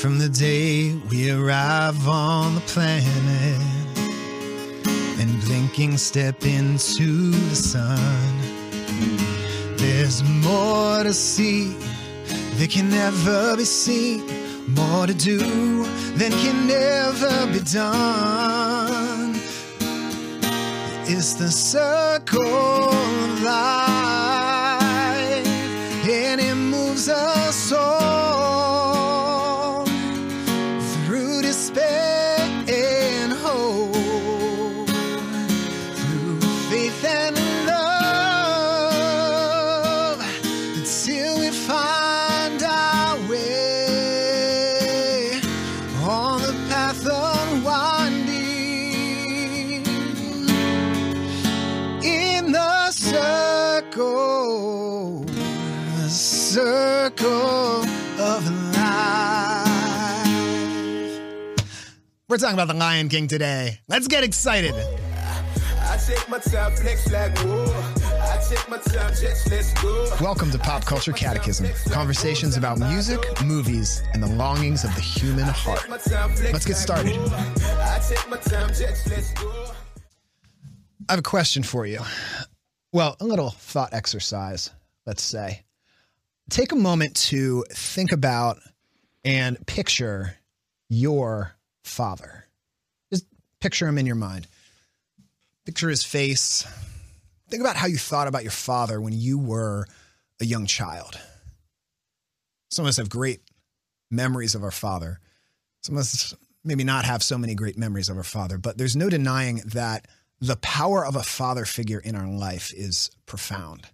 from the day we arrive on the planet and blinking step into the sun. There's more to see that can never be seen, more to do than can never be done. It's the circle of life, We're talking about the Lion King today. Let's get excited. I take my time, flex like wool. I take my time, just let's go. Welcome to Pop Culture Catechism conversations about music, movies, and the longings of the human heart. My time, flex Let's get started. I take my time, just let's go. I have a question for you. Well, a little thought exercise, let's say. Take a moment to think about and picture your father. Just picture him in your mind. Picture his face. Think about how you thought about your father when you were a young child. Some of us have great memories of our father. Some of us maybe not have so many great memories of our father, but there's no denying that the power of a father figure in our life is profound.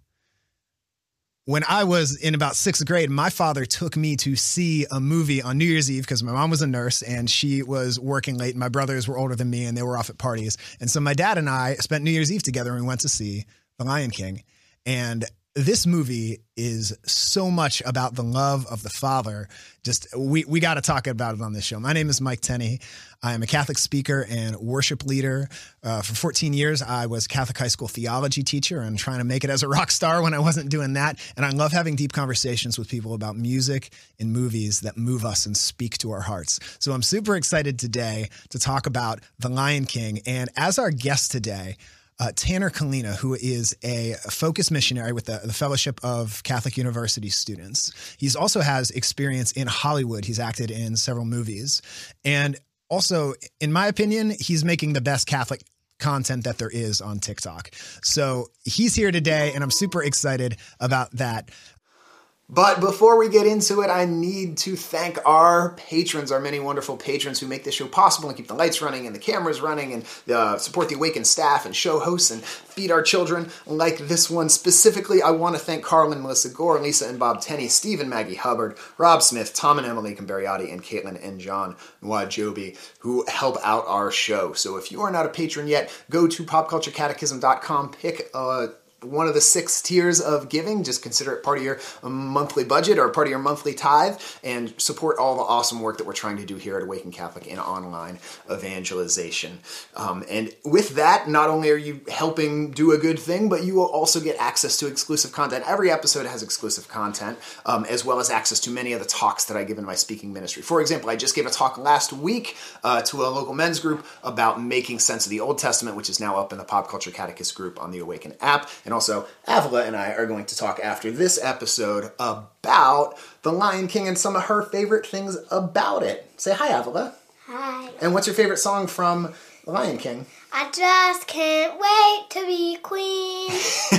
When I was in about sixth grade, my father took me to see a movie on New Year's Eve because my mom was a nurse and she was working late. And my brothers were older than me and they were off at parties. And so my dad and I spent New Year's Eve together and we went to see The Lion King. And this movie is so much about the love of the father. Just we we got to talk about it on this show. My name is Mike Tenney. I am a Catholic speaker and worship leader. Uh, for 14 years, I was Catholic high school theology teacher and trying to make it as a rock star when I wasn't doing that. And I love having deep conversations with people about music and movies that move us and speak to our hearts. So I'm super excited today to talk about The Lion King. And as our guest today, uh, Tanner Kalina, who is a focus missionary with the, the Fellowship of Catholic University Students. He's also has experience in Hollywood. He's acted in several movies. And also, in my opinion, he's making the best Catholic content that there is on TikTok. So he's here today, and I'm super excited about that. But before we get into it, I need to thank our patrons, our many wonderful patrons who make this show possible and keep the lights running and the cameras running and uh, support the Awakened staff and show hosts and feed our children like this one. Specifically, I want to thank Carlin, Melissa Gore, Lisa and Bob Tenney, Stephen, Maggie Hubbard, Rob Smith, Tom and Emily Cambariotti, and Caitlin and John Wajobi who help out our show. So if you are not a patron yet, go to popculturecatechism.com, pick a one of the six tiers of giving. Just consider it part of your monthly budget or part of your monthly tithe and support all the awesome work that we're trying to do here at Awaken Catholic in online evangelization. Um, and with that, not only are you helping do a good thing, but you will also get access to exclusive content. Every episode has exclusive content, um, as well as access to many of the talks that I give in my speaking ministry. For example, I just gave a talk last week uh, to a local men's group about making sense of the Old Testament, which is now up in the Pop Culture Catechist group on the Awaken app. And also, Avila and I are going to talk after this episode about The Lion King and some of her favorite things about it. Say hi, Avila. Hi. And what's your favorite song from The Lion King? I just can't wait to be queen.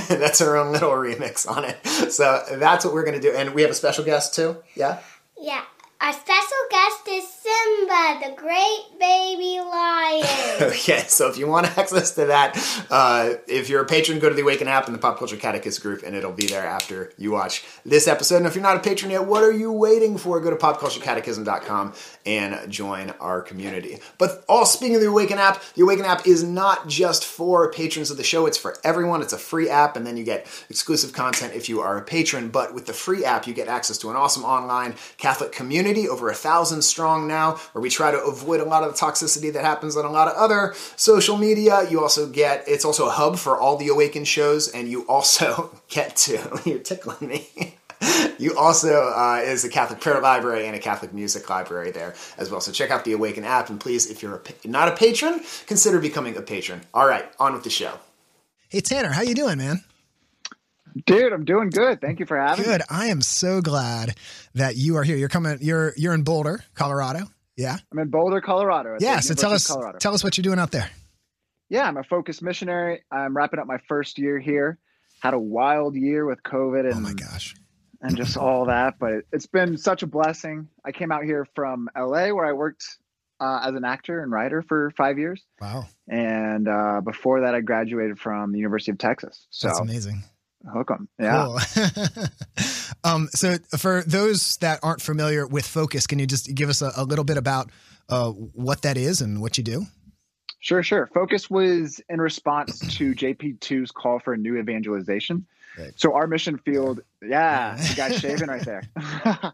that's her own little remix on it. So that's what we're going to do. And we have a special guest too. Yeah? yeah. Our special guest is Simba, the great baby lion. Okay, so if you want access to that, uh, if you're a patron, go to the Awaken app in the Pop Culture Catechist group, and it'll be there after you watch this episode. And if you're not a patron yet, what are you waiting for? Go to popculturecatechism.com and join our community. But all speaking of the Awaken app, the Awaken app is not just for patrons of the show; it's for everyone. It's a free app, and then you get exclusive content if you are a patron. But with the free app, you get access to an awesome online Catholic community, over a thousand strong now, where we try to avoid a lot of the toxicity that happens on a lot of other social media. You also get it's also a hub for all the Awaken shows, and you also get to you're tickling me. you also uh, is a Catholic prayer library and a Catholic music library there as well. So check out the Awaken app, and please, if you're a, not a patron, consider becoming a patron. All right, on with the show. Hey Tanner, how you doing, man? Dude, I'm doing good. Thank you for having Good. me. Good. I am so glad that you are here. You're coming. You're you're in Boulder, Colorado. Yeah. I'm in Boulder, Colorado. Yeah. So tell us Colorado. tell us what you're doing out there. yeah, I'm a focused missionary. I'm wrapping up my first year here. Had a wild year with COVID and Oh my gosh. and just all that, but it, it's been such a blessing. I came out here from LA where I worked uh, as an actor and writer for five years, Wow. and uh, before that, I graduated from the University of Texas. So That's amazing. Hook 'em. Yeah. Cool. um, so for those that aren't familiar with Focus, can you just give us a, a little bit about uh, what that is and what you do? Sure, sure. Focus was in response to JP2's call for a new evangelization. Right. So our mission field, yeah, the guy shaving right there.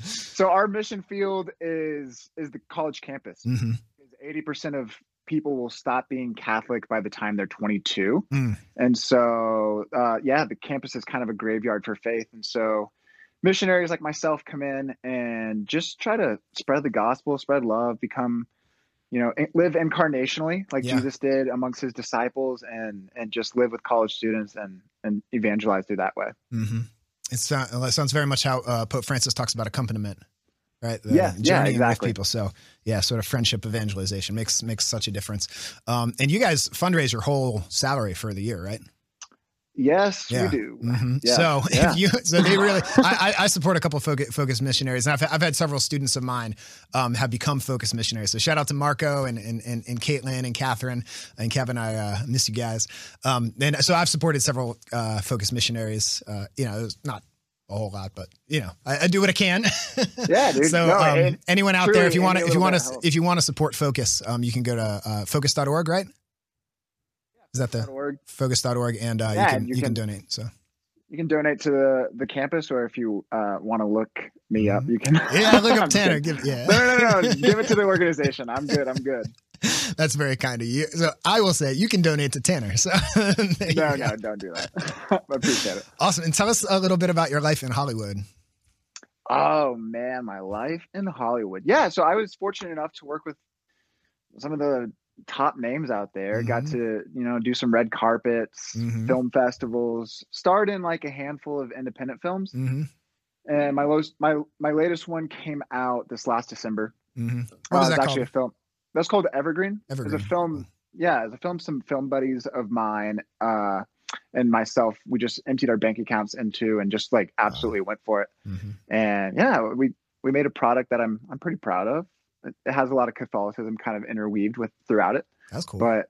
so our mission field is is the college campus. hmm Eighty percent of people will stop being Catholic by the time they're 22, Mm. and so uh, yeah, the campus is kind of a graveyard for faith. And so missionaries like myself come in and just try to spread the gospel, spread love, become you know live incarnationally like Yeah. jesus did amongst his disciples and and just live with college students and and evangelize through that way hmm It, sound, it sounds very much how uh, Pope Francis talks about accompaniment, right? The Yeah, yeah, exactly. People. So yeah, sort of friendship evangelization makes makes such a difference. Um, and you guys fundraise your whole salary for the year, right? yes Yeah. we do Mhm. Yeah, So yeah. if you, so they really, I, I I support a couple of focus, focus missionaries, and I've, I've had several students of mine um, have become focus missionaries. So shout out to Marco and and and, and Caitlin and Catherine and Kevin. I uh, miss you guys. Um, and so I've supported several uh, focus missionaries. Uh, you know, not a whole lot, but you know, I, I do what I can. Yeah, dude. so No, um, anyone out there, if you want to, if you want to, if you want to support Focus, um, you can go to uh, focus.org, right? Is that the .org. focus.org and uh, Yeah, you can you, you can, can- donate. So you can donate to the the campus or if you uh want to look me up you can Mm-hmm. yeah, look up Tanner. Give, yeah. no no no no give it to the organization i'm good i'm good That's very kind of you. So I will say you can donate to Tanner. So no no don't do that i appreciate it awesome. And tell us a little bit about your life in Hollywood. Oh man, my life in Hollywood. Yeah, so I was fortunate enough to work with some of the top names out there. Got Mhm. to, you know, do some red carpets, Mhm. film festivals, starred in like a handful of independent films. hmm And my most my my latest one came out this last December. What Uh, was it's that actually called? a film. That's called Evergreen. Evergreen. It's a film. Yeah, it's a film. Some film buddies of mine uh, and myself, we just emptied our bank accounts into and just like absolutely went for it hmm and yeah we we made a product that i'm i'm pretty proud of it has a lot of catholicism kind of interweaved with throughout it That's cool. but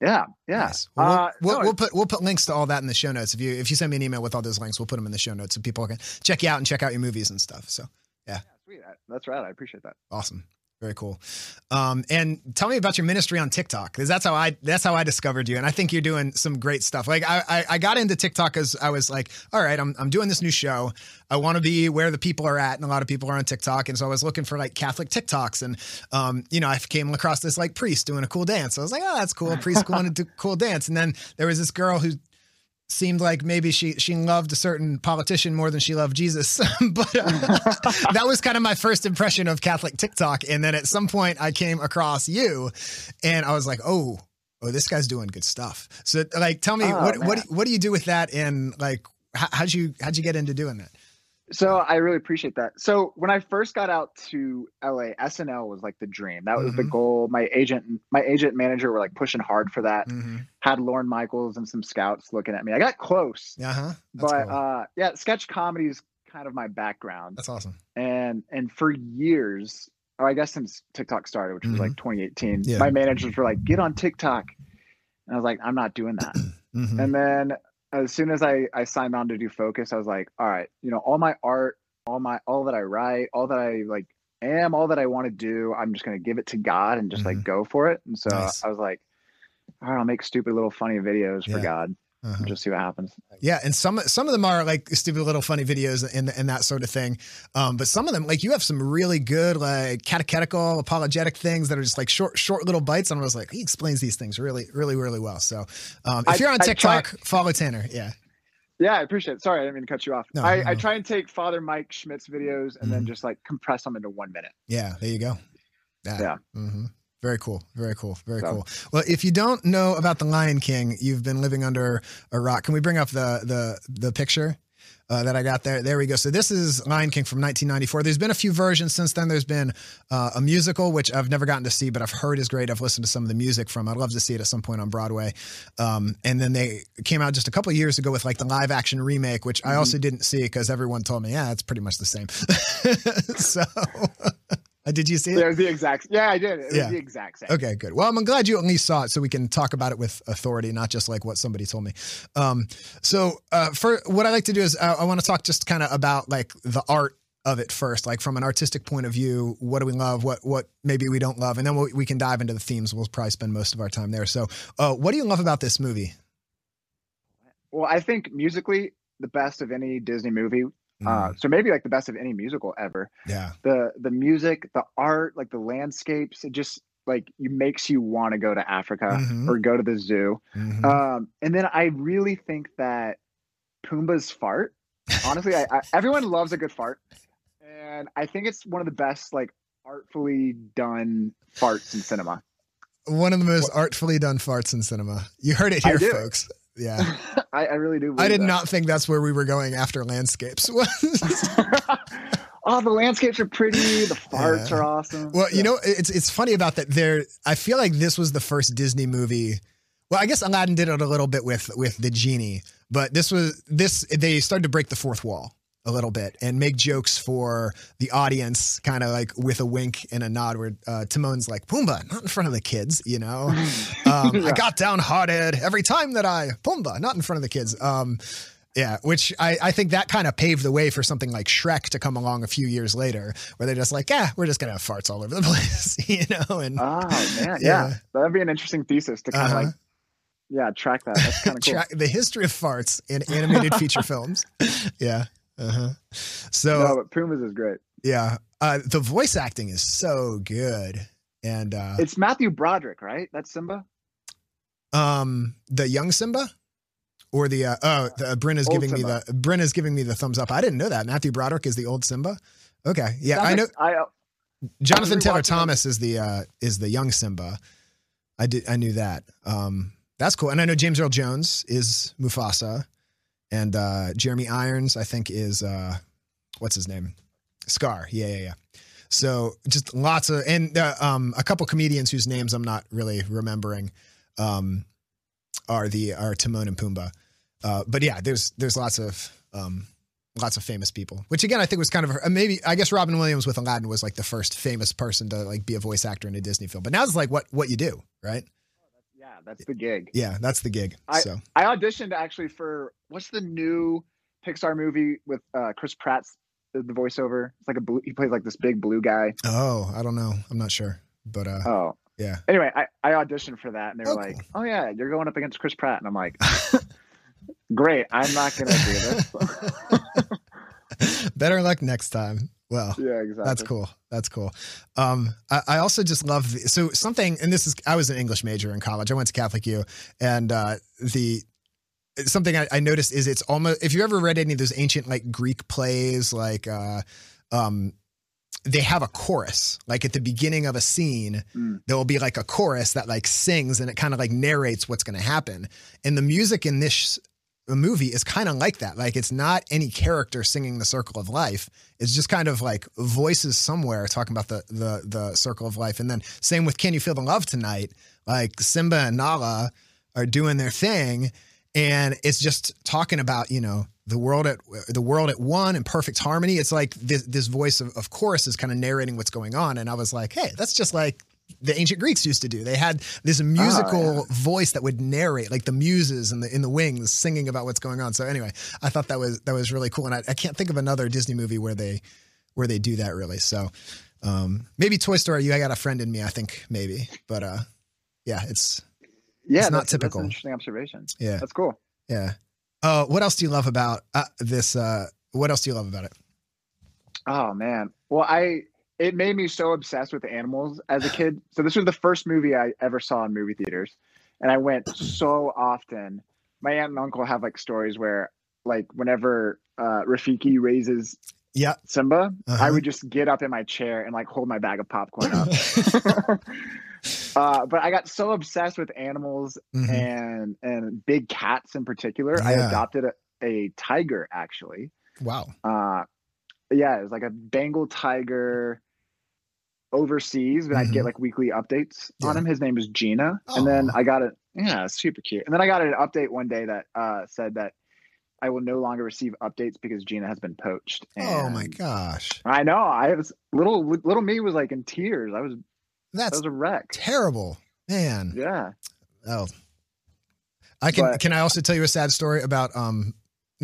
yeah yeah Nice. Well, we'll, Uh, we'll, no, we'll put we'll put links to all that in the show notes. If you if you send me an email with all those links, we'll put them in the show notes so people can check you out and check out your movies and stuff. So yeah, sweet that's right i appreciate that awesome. Very cool. Um, and tell me about your ministry on TikTok because that's how I that's how I discovered you, and I think you're doing some great stuff. Like I I, I got into TikTok because I was like, all right, I'm I'm doing this new show. I want to be where the people are at, and a lot of people are on TikTok, and so I was looking for like Catholic TikToks, and um, you know, I came across this like priest doing a cool dance. I was like, oh, that's cool, priest going to do a cool dance, and then there was this girl who seemed like maybe she she loved a certain politician more than she loved Jesus. but uh, that was kind of my first impression of Catholic TikTok. And then at some point I came across you and I was like, oh, oh, this guy's doing good stuff. So like, tell me Oh, what, what, man. what do you do with that? And like, how, how'd you, how'd you get into doing that? So i really appreciate that so when i first got out to la snl was like the dream that was the Mhm. goal my agent my agent manager were like pushing hard for that Mm-hmm. had lorne michaels and some scouts looking at me i got close Uh huh. but cool. uh yeah sketch comedy is kind of my background That's awesome. and and for years or i guess since tiktok started which was Mhm. like 2018 Yeah. my managers were like get on tiktok and i was like i'm not doing that Mhm. and then as soon as i i signed on to do focus i was like all right you know all my art all my all that i write all that i like am all that i want to do i'm just going to give it to god and just like go for it and so Mm-hmm. Nice. i was like all right i'll make stupid little funny videos for god Uh-huh. and just see what happens Yeah, and some some of them are like stupid little funny videos and and that sort of thing. Um, but some of them, like you have some really good like catechetical apologetic things that are just like short short little bites. And I was like, he explains these things really really really well. So um, if I- you're on I try- TikTok, follow Tanner. Yeah, Yeah, I appreciate it. Sorry, I didn't mean to cut you off. No, I, no. I try and take Father Mike Schmitz's videos and Mhm. then just like compress them into one minute. Yeah, there you go. Yeah. hmm Very cool. Very cool. Very So- cool. Well, if you don't know about the Lion King, you've been living under a rock. Can we bring up the the the picture? Uh, that I got there. There we go. So this is Lion King from 1994. There's been a few versions since then. There's been uh, a musical, which I've never gotten to see, but I've heard is great. I've listened to some of the music from. I'd love to see it at some point on Broadway. Um, and then they came out just a couple years ago with like the live action remake, which I also didn't see because everyone told me, yeah, it's pretty much the same. so, did you see it? Yeah, it the exact. Yeah, I did. It was Yeah. the exact same. Okay, good. Well, I'm glad you at least saw it so we can talk about it with authority, not just like what somebody told me. Um, so, uh, for what I like to do is uh, I want to talk just kind of about like the art of it first, like from an artistic point of view. What do we love? What what maybe we don't love, and then we'll, we can dive into the themes. We'll probably spend most of our time there. So, uh, what do you love about this movie? Well, I think musically the best of any Disney movie. Uh, Mm, so maybe like the best of any musical ever. yeah, The the music, the art, like the landscapes, it just like it makes you want to go to Africa Mhm. or go to the zoo. Mhm. Um, and then I really think that Pumbaa's fart. Honestly, I, I, everyone loves a good fart, and I think it's one of the best like artfully done farts in cinema. one of the most artfully done farts in cinema. You heard it here, folks. Yeah, I, I really do. I did that. not think that's where we were going after landscapes. oh, the landscapes are pretty. The farts Yeah. are awesome. Well, you know, it's it's funny about that. There, I feel like this was the first Disney movie. Well, I guess Aladdin did it a little bit with with the genie, but this was this. They started to break the fourth wall a little bit and make jokes for the audience, kind of like with a wink and a nod. Where uh, Timon's like, "Pumbaa, not in front of the kids," you know. Um, I Yeah. got downhearted every time that I Pumbaa, not in front of the kids. Um, yeah, which I, I think that kind of paved the way for something like Shrek to come along a few years later, where they're just like, yeah, we're just gonna have farts all over the place, you know? And Oh man, yeah. Yeah. that'd be an interesting thesis to kind of Uh-huh. like, yeah, track that. That's kind of cool. track the history of farts in animated feature films. Yeah. Uh-huh. So no, but Pumas is great. yeah, uh, the voice acting is so good, and uh, It's Matthew Broderick, right? That's Simba. um, the young Simba. Or the uh, oh, the, Bryn is Old giving me the Bryn is giving me the thumbs up. I didn't know that Matthew Broderick is the old Simba. Okay, yeah, I know. I uh, Jonathan Taylor. Thomas is the uh, is the young Simba. I did I knew that. Um, that's cool. And I know James Earl Jones is Mufasa, and uh, Jeremy Irons I think is uh, what's his name, Scar. Yeah, yeah, yeah. So just lots of and uh, um, a couple comedians whose names I'm not really remembering um, are the are Timon and Pumbaa. Uh, but yeah, there's there's lots of um, lots of famous people, which again I think was kind of uh, maybe I guess Robin Williams with Aladdin was like the first famous person to like be a voice actor in a Disney film. But now it's like what what you do, right? That's the gig. Yeah, that's the gig. I- so I auditioned actually for what's the new Pixar movie with uh, Chris Pratt's the, the voiceover. It's like a blue. He plays like this big blue guy. oh, I don't know, I'm not sure, but uh, Oh, yeah, anyway, I, I auditioned for that, and they were Oh, like, cool. "Oh yeah, you're going up against Chris Pratt," and I'm like, "Great, I'm not gonna do this." better luck next time. Well, yeah, exactly. That's cool. That's cool. Um, I, I also just love the, so something, and this is I was an English major in college. I went to Catholic U, and uh, the something I, I noticed is it's almost if you ever read any of those ancient like Greek plays, like uh, um, they have a chorus. Like at the beginning of a scene, Mm. there will be like a chorus that like sings and it kind of like narrates what's going to happen. And the music in this movie is kind of like that. Like it's not any character singing the circle of life. It's just kind of like voices somewhere talking about the the the circle of life. And then same with Can You Feel the Love Tonight? Like Simba and Nala are doing their thing and it's just talking about, you know, the world at the world at one and perfect harmony. It's like this this voice of, of chorus is kind of narrating what's going on. And I was like, hey, that's just like the ancient Greeks used to do. They had this musical voice that would narrate, like the muses and the in the wings singing about what's going on. So anyway, I thought that was that was really cool, and I, I can't think of another Disney movie where they where they do that really. So um, maybe Toy Story. You, I got a friend in me. I think maybe, but uh, yeah, it's Yeah, It's not typical. Interesting observation. yeah, That's cool. yeah. Uh, what else do you love about uh, this? Uh, what else do you love about it? Oh man. Well, I it made me so obsessed with animals as a kid. So this was the first movie I ever saw in movie theaters, and I went so often. My aunt and uncle have like stories where like whenever uh, Rafiki raises Yeah. Simba, Uh-huh. I would just get up in my chair and like hold my bag of popcorn up. uh, but I got so obsessed with animals Mhm. and and big cats in particular. I adopted a, a tiger actually. Wow. Uh, yeah, it was like a Bengal tiger overseas, but I'd get Mhm. like weekly updates on him. His name is Gina, and then I got it. Yeah, super cute. And then I got an update one day that uh, said that I will no longer receive updates because Gina has been poached. Oh my gosh. I know. I was little little me was like in tears. I was I That's was a wreck. terrible. Man. Yeah. Oh. I can But- can I also tell you a sad story about um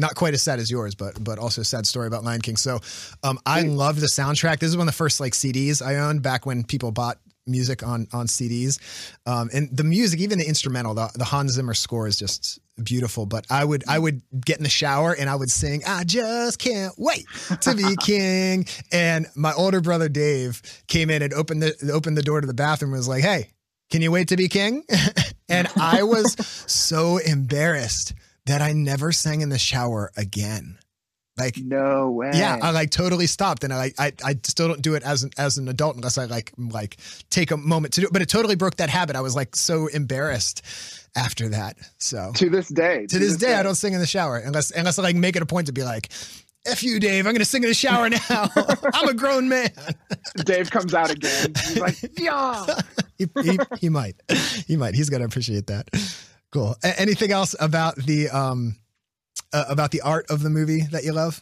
not quite as sad as yours, but but also a sad story about Lion King. So um I Please. love the soundtrack. This is one of the first like CDs I owned back when people bought music on on CDs. Um and the music, even the instrumental, the, the Hans Zimmer score is just beautiful. But I would I would get in the shower and I would sing, I just can't wait to be king. And my older brother Dave came in and opened the opened the door to the bathroom and was like, Hey, can you wait to be king? and I was so embarrassed that I never sang in the shower again. Like, No way. yeah, I like totally stopped, and I like I, I still don't do it as an as an adult unless I like like take a moment to do it. But it totally broke that habit. I was like so embarrassed after that. So to this day. to this day, I don't sing in the shower unless unless I like make it a point to be like, "F you, Dave. I'm going to sing in the shower now. I'm a grown man." Dave comes out again. He's like, yeah. he, he, he might. He might. He's going to appreciate that. Cool. A- anything else about the um uh, about the art of the movie that you love?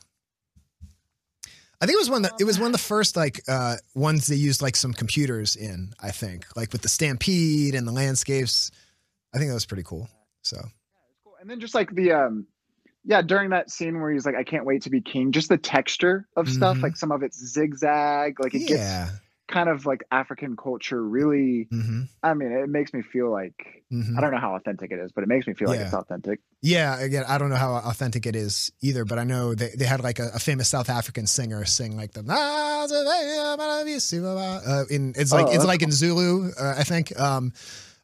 I think it was one that it was one of the first like uh ones they used like some computers in, I think, like with the stampede and the landscapes. I think that was pretty cool. So Cool. And then just like the um yeah, during that scene where he's like, I can't wait to be king, just the texture of stuff, Mhm. like some of it's zigzag, like it gets yeah. Kind of like African culture really hmm I mean, it makes me feel like hmm I don't know how authentic it is, but it makes me feel like it's authentic. Yeah, again, I don't know how authentic it is either, but I know they, they had like a, a famous South African singer sing like the uh, in it's like Oh, it's like in Zulu, uh, I think. Um,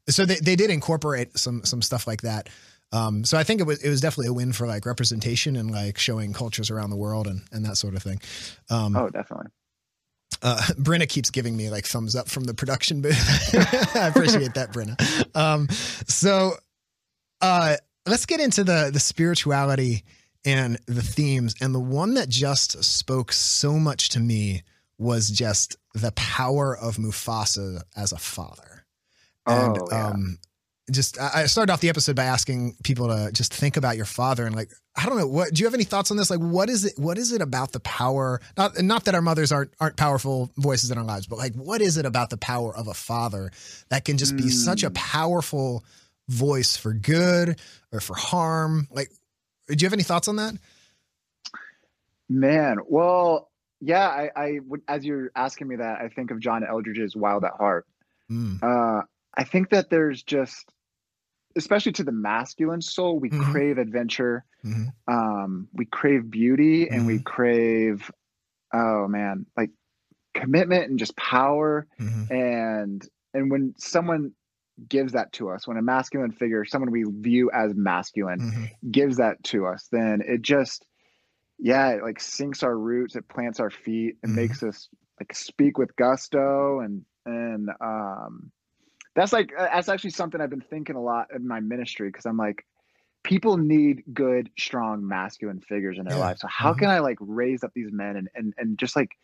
so they, they did incorporate some some stuff like that. Um, so I think it was it was definitely a win for like representation and like showing cultures around the world and, and that sort of thing. Um, Oh, definitely. Uh, Brenna keeps giving me like thumbs up from the production booth. I appreciate that, Brenna. Um, so uh, let's get into the the spirituality and the themes. And the one that just spoke so much to me was just the power of Mufasa as a father. And Oh, yeah. um, just I started off the episode by asking people to just think about your father and like I don't know what do you have any thoughts on this? Like what is it what is it about the power not not that our mothers aren't aren't powerful voices in our lives but like what is it about the power of a father that can just be such a powerful voice for good or for harm? Like do you have any thoughts on that? Man, well, yeah, I, I would as you're asking me that, I think of John Eldredge's Wild at Heart. Mm, Uh, I think that there's just, especially to the masculine soul, we Mhm. crave adventure, mhm, um, we crave beauty, and we Mhm. crave, oh man, like commitment and just power. mhm, And and when someone gives that to us, when a masculine figure, someone we view as masculine, mhm. gives that to us, then it just, yeah, it like sinks our roots, it plants our feet, it makes us like speak with gusto, and and um, that's like uh, that's actually something I've been thinking a lot in my ministry because I'm like, people need good, strong, masculine figures in their Yeah. life. So how Mhm. can I like raise up these men and and and just like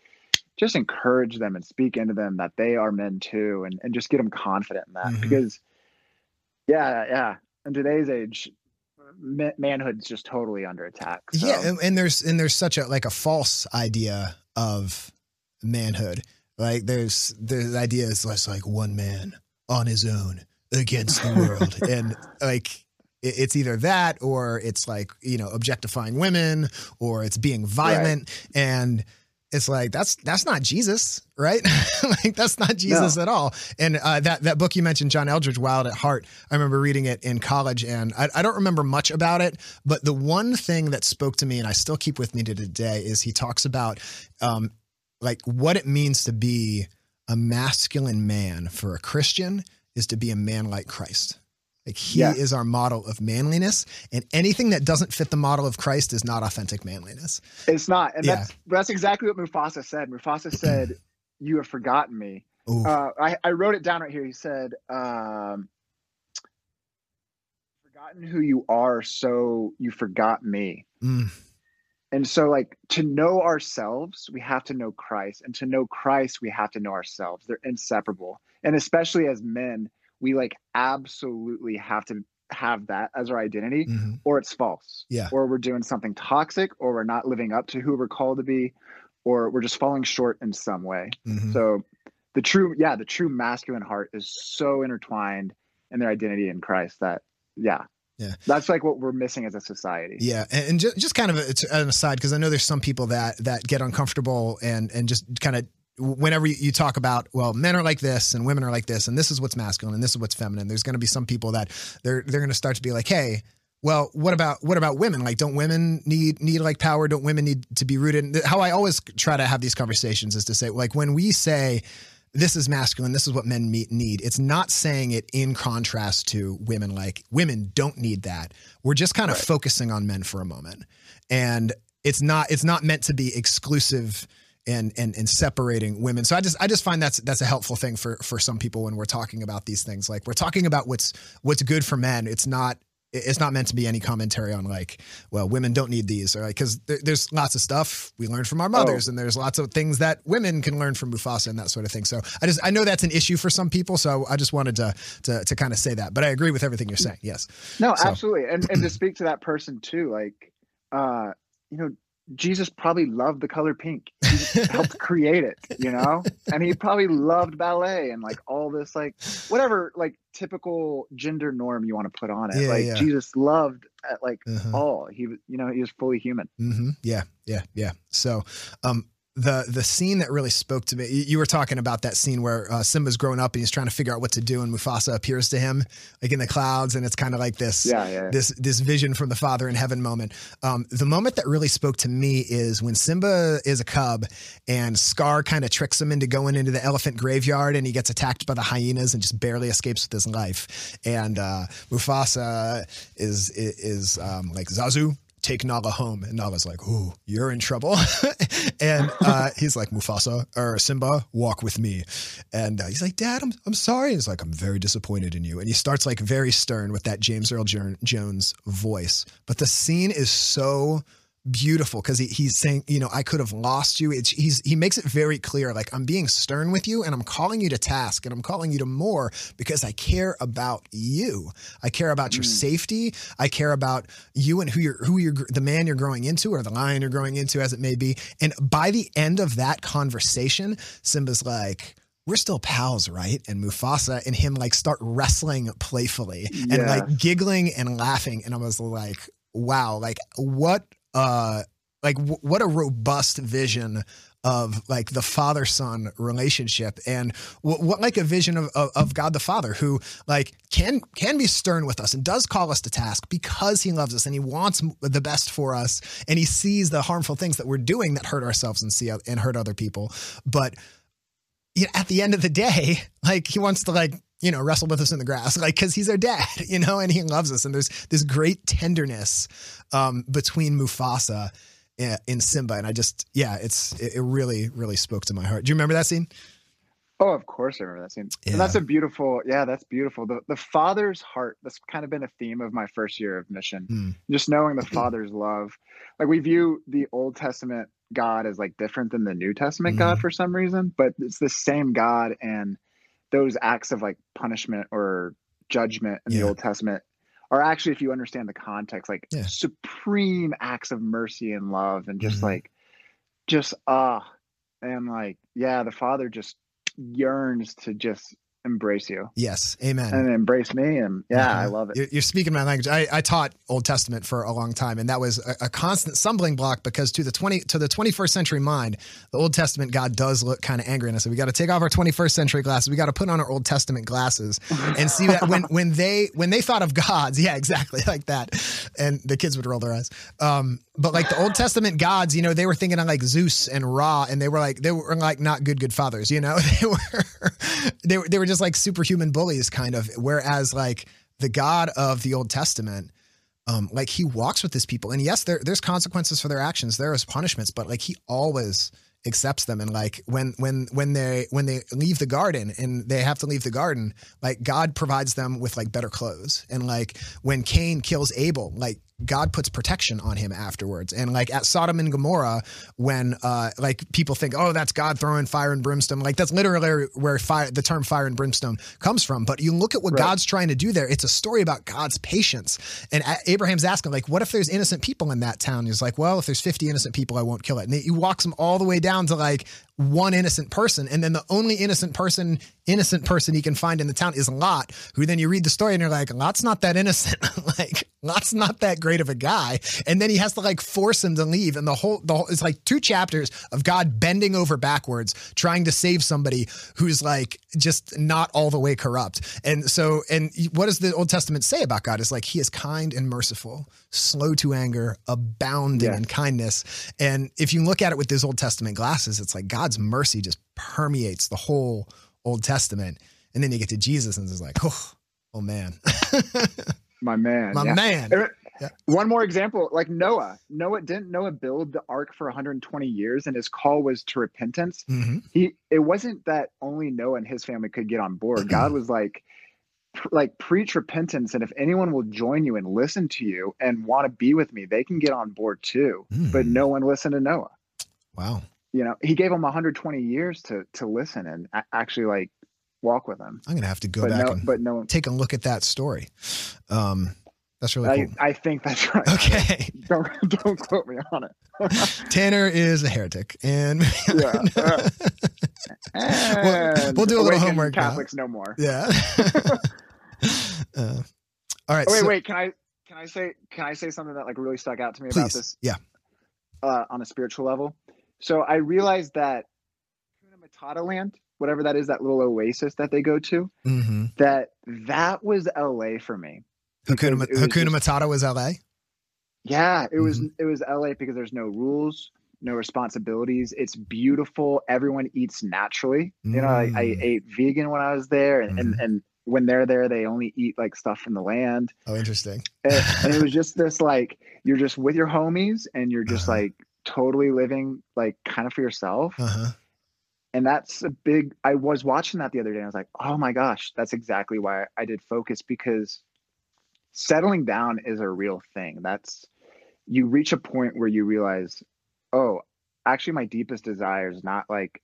just encourage them and speak into them that they are men too, and and just get them confident in that Mhm. because, yeah, yeah, in today's age, ma- manhood's just totally under attack. So. Yeah, and, and there's and there's such a like a false idea of manhood. Like there's the idea is less like one man on his own against the world, and like it's either that or it's like you know objectifying women or it's being violent, and it's like that's that's not Jesus, right? like that's not Jesus at all. And uh, that that book you mentioned, John Eldredge, Wild at Heart. I remember reading it in college, and I, I don't remember much about it, but the one thing that spoke to me, and I still keep with me to today, is he talks about um, like what it means to be a masculine man for a Christian is to be a man like Christ. Like he Yeah. is our model of manliness, and anything that doesn't fit the model of Christ is not authentic manliness. It's not, and Yeah. that's that's exactly what Mufasa said. Mufasa said, "You have forgotten me." Uh, I I wrote it down right here. He said, um, "Forgotten who you are, so you forgot me." Mm, And so, like to know ourselves, we have to know Christ, and to know Christ, we have to know ourselves. They're inseparable, and especially as men, we like absolutely have to have that as our identity, mhm. or it's false. Yeah. Or we're doing something toxic, or we're not living up to who we're called to be, or we're just falling short in some way. Mhm. So the true, yeah, the true masculine heart is so intertwined in their identity in Christ that, yeah, Yeah. that's like what we're missing as a society. Yeah, and, just, just kind of an aside because I know there's some people that that get uncomfortable and and just kind of whenever you, talk about well men are like this and women are like this and this is what's masculine and this is what's feminine there's going to be some people that they're they're going to start to be like hey well what about what about women like don't women need need like power don't women need to be rooted in, how i always try to have these conversations is to say like when we say this is masculine this is what men meet, need. It's not saying it in contrast to women like women don't need that. We're just kind of focusing on men for a moment. And it's not it's not meant to be exclusive and and and separating women. So i just i just find that's that's a helpful thing for for some people when we're talking about these things. Like we're talking about what's what's good for men. It's not it's not meant to be any commentary on like well women don't need these or like because there, there's lots of stuff we learn from our mothers and there's lots of things that women can learn from mufasa and that sort of thing so i just i know that's an issue for some people so i just wanted to to, to kind of say that but i agree with everything you're saying yes No, So- absolutely. And and to speak to that person too, like uh, you know, Jesus probably loved the color pink. He helped create it, you know? And he probably loved ballet and like all this like whatever like typical gender norm you want to put on it. Yeah, like yeah. Jesus loved uh, like Uh-huh. all. He was, you know, he was fully human. hmm Yeah, yeah, yeah. So, um, the the scene that really spoke to me, you, were talking about that scene where uh, Simba's growing up and he's trying to figure out what to do, and Mufasa appears to him like in the clouds, and it's kind of like this, Yeah, yeah. this this vision from the Father in heaven moment. Um, the moment that really spoke to me is when Simba is a cub, and Scar kind of tricks him into going into the elephant graveyard, and he gets attacked by the hyenas and just barely escapes with his life. And uh, Mufasa is is, is um, like Zazu take Nala home. And Nala's like, Ooh, you're in trouble. and uh, he's like, Mufasa or Simba, walk with me. And uh, he's like, Dad, I'm, I'm sorry. He's like, I'm very disappointed in you. And he starts like very stern with that James Earl Jones voice. But the scene is so beautiful because he, he's saying, you know, I could have lost you. It's, he's, he makes it very clear, like I'm being stern with you and I'm calling you to task and I'm calling you to more because I care about you. I care about your mm. safety. I care about you and who you're, who you're, the man you're growing into or the lion you're growing into as it may be. And by the end of that conversation, Simba's like, we're still pals, right? And Mufasa and him like start wrestling playfully and like giggling and laughing. And I was like, wow, like what, uh, like w- what a robust vision of like the father son relationship and what, what like a vision of, of, of God the Father who like can can be stern with us and does call us to task because he loves us and he wants the best for us and he sees the harmful things that we're doing that hurt ourselves and see and hurt other people. But you know, at the end of the day, like he wants to like, you know, wrestle with us in the grass, like, cause he's our dad, you know, and he loves us. And there's this great tenderness, um, between Mufasa in Simba. And I just, yeah, it's, it, it really, really spoke to my heart. Do you remember that scene? Oh, of course I remember that scene. Yeah. And that's a beautiful, yeah, that's beautiful. The the father's heart, that's kind of been a theme of my first year of mission. Hmm. Just knowing the father's love. Like we view the Old Testament God as like different than the New Testament God Mhm. for some reason, but it's the same God and those acts of like punishment or judgment in Yeah. the Old Testament are actually if you understand the context like Yeah. supreme acts of mercy and love and just Mhm. like just ah and like yeah the father just yearns to just embrace you Yes. Amen. and embrace me and yeah i love it You're, speaking my language. I, I taught Old Testament for a long time, and that was a, a constant stumbling block because to the twenty to the 21st century mind, the Old Testament God does look kind of angry, and I said we got to take off our 21st century glasses. We got to put on our Old Testament glasses and see that when when they when they thought of gods, yeah, exactly like that, and the kids would roll their eyes. Um, but like the Old Testament gods, you know, they were thinking of like Zeus and Ra, and they were like they were like not good good fathers, you know, they were they were they were just like superhuman bullies kind of. Whereas like the God of the Old Testament, um, like he walks with his people. And yes, there, there's consequences for their actions. There is punishments, but like he always accepts them. And like when when when they when they leave the garden and they have to leave the garden, like God provides them with like better clothes. And like when Cain kills Abel, like God puts protection on him afterwards. And like at Sodom and Gomorrah, when uh like people think, oh, that's God throwing fire and brimstone, like that's literally where fire the term fire and brimstone comes from. But you look at what Right. God's trying to do there, it's a story about God's patience. And Abraham's asking, like, what if there's innocent people in that town? He's like, well, if there's 50 innocent people, I won't kill it. And he walks them all the way down to like one innocent person. And then the only innocent person, innocent person he can find in the town is Lot, who then you read the story and you're like, Lot's not that innocent. like, Lot's not that great of a guy. And then he has to like force him to leave. And the whole, the whole, it's like two chapters of God bending over backwards, trying to save somebody who's like just not all the way corrupt. And so, and what does the Old Testament say about God? Is like, he is kind and merciful, slow to anger, abounding Yeah. in kindness. And if you look at it with those Old Testament glasses, it's like God's mercy just permeates the whole Old Testament. And then you get to Jesus and it's like, oh, oh man, My man. my yeah. man. Yeah. One more example, like Noah. Noah didn't Noah build the ark for 120 years, and his call was to repentance. hmm He it wasn't that only Noah and his family could get on board. God was like, like preach repentance, and if anyone will join you and listen to you and want to be with me, they can get on board too. But Mm. no one listened to Noah. Wow. You know, he gave him 120 years to to listen and a- actually like walk with him. I'm going to have to go but back no, and but no one. take a look at that story. Um, that's really I, cool. I think that's right. Okay. Don't don't quote me on it. Tanner is a heretic. And Yeah. uh, and we'll do a little homework now. Catholics no more. yeah. uh, all right. Oh, wait, so- wait. Can I can I say can I say something that like really stuck out to me about this? Yeah. Uh, on a spiritual level, so I realized that Hakuna Matata land, whatever that is, that little oasis that they go to, Mhm. that that was LA for me. Hakuna, was Hakuna Matata was LA. Yeah, it was Mm-hmm. it was LA because there's no rules, no responsibilities. It's beautiful. Everyone eats naturally. You know, I, I Mm. ate vegan when I was there, and, and Mhm. and when they're there, they only eat like stuff from the land. Oh, interesting. and, and it was just this like you're just with your homies and you're just Uh-huh. like totally living like kind of for yourself Uh huh. and that's a big i was watching that the other day and i was like oh my gosh that's exactly why i did focus because settling down is a real thing that's you reach a point where you realize oh actually my deepest desire is not like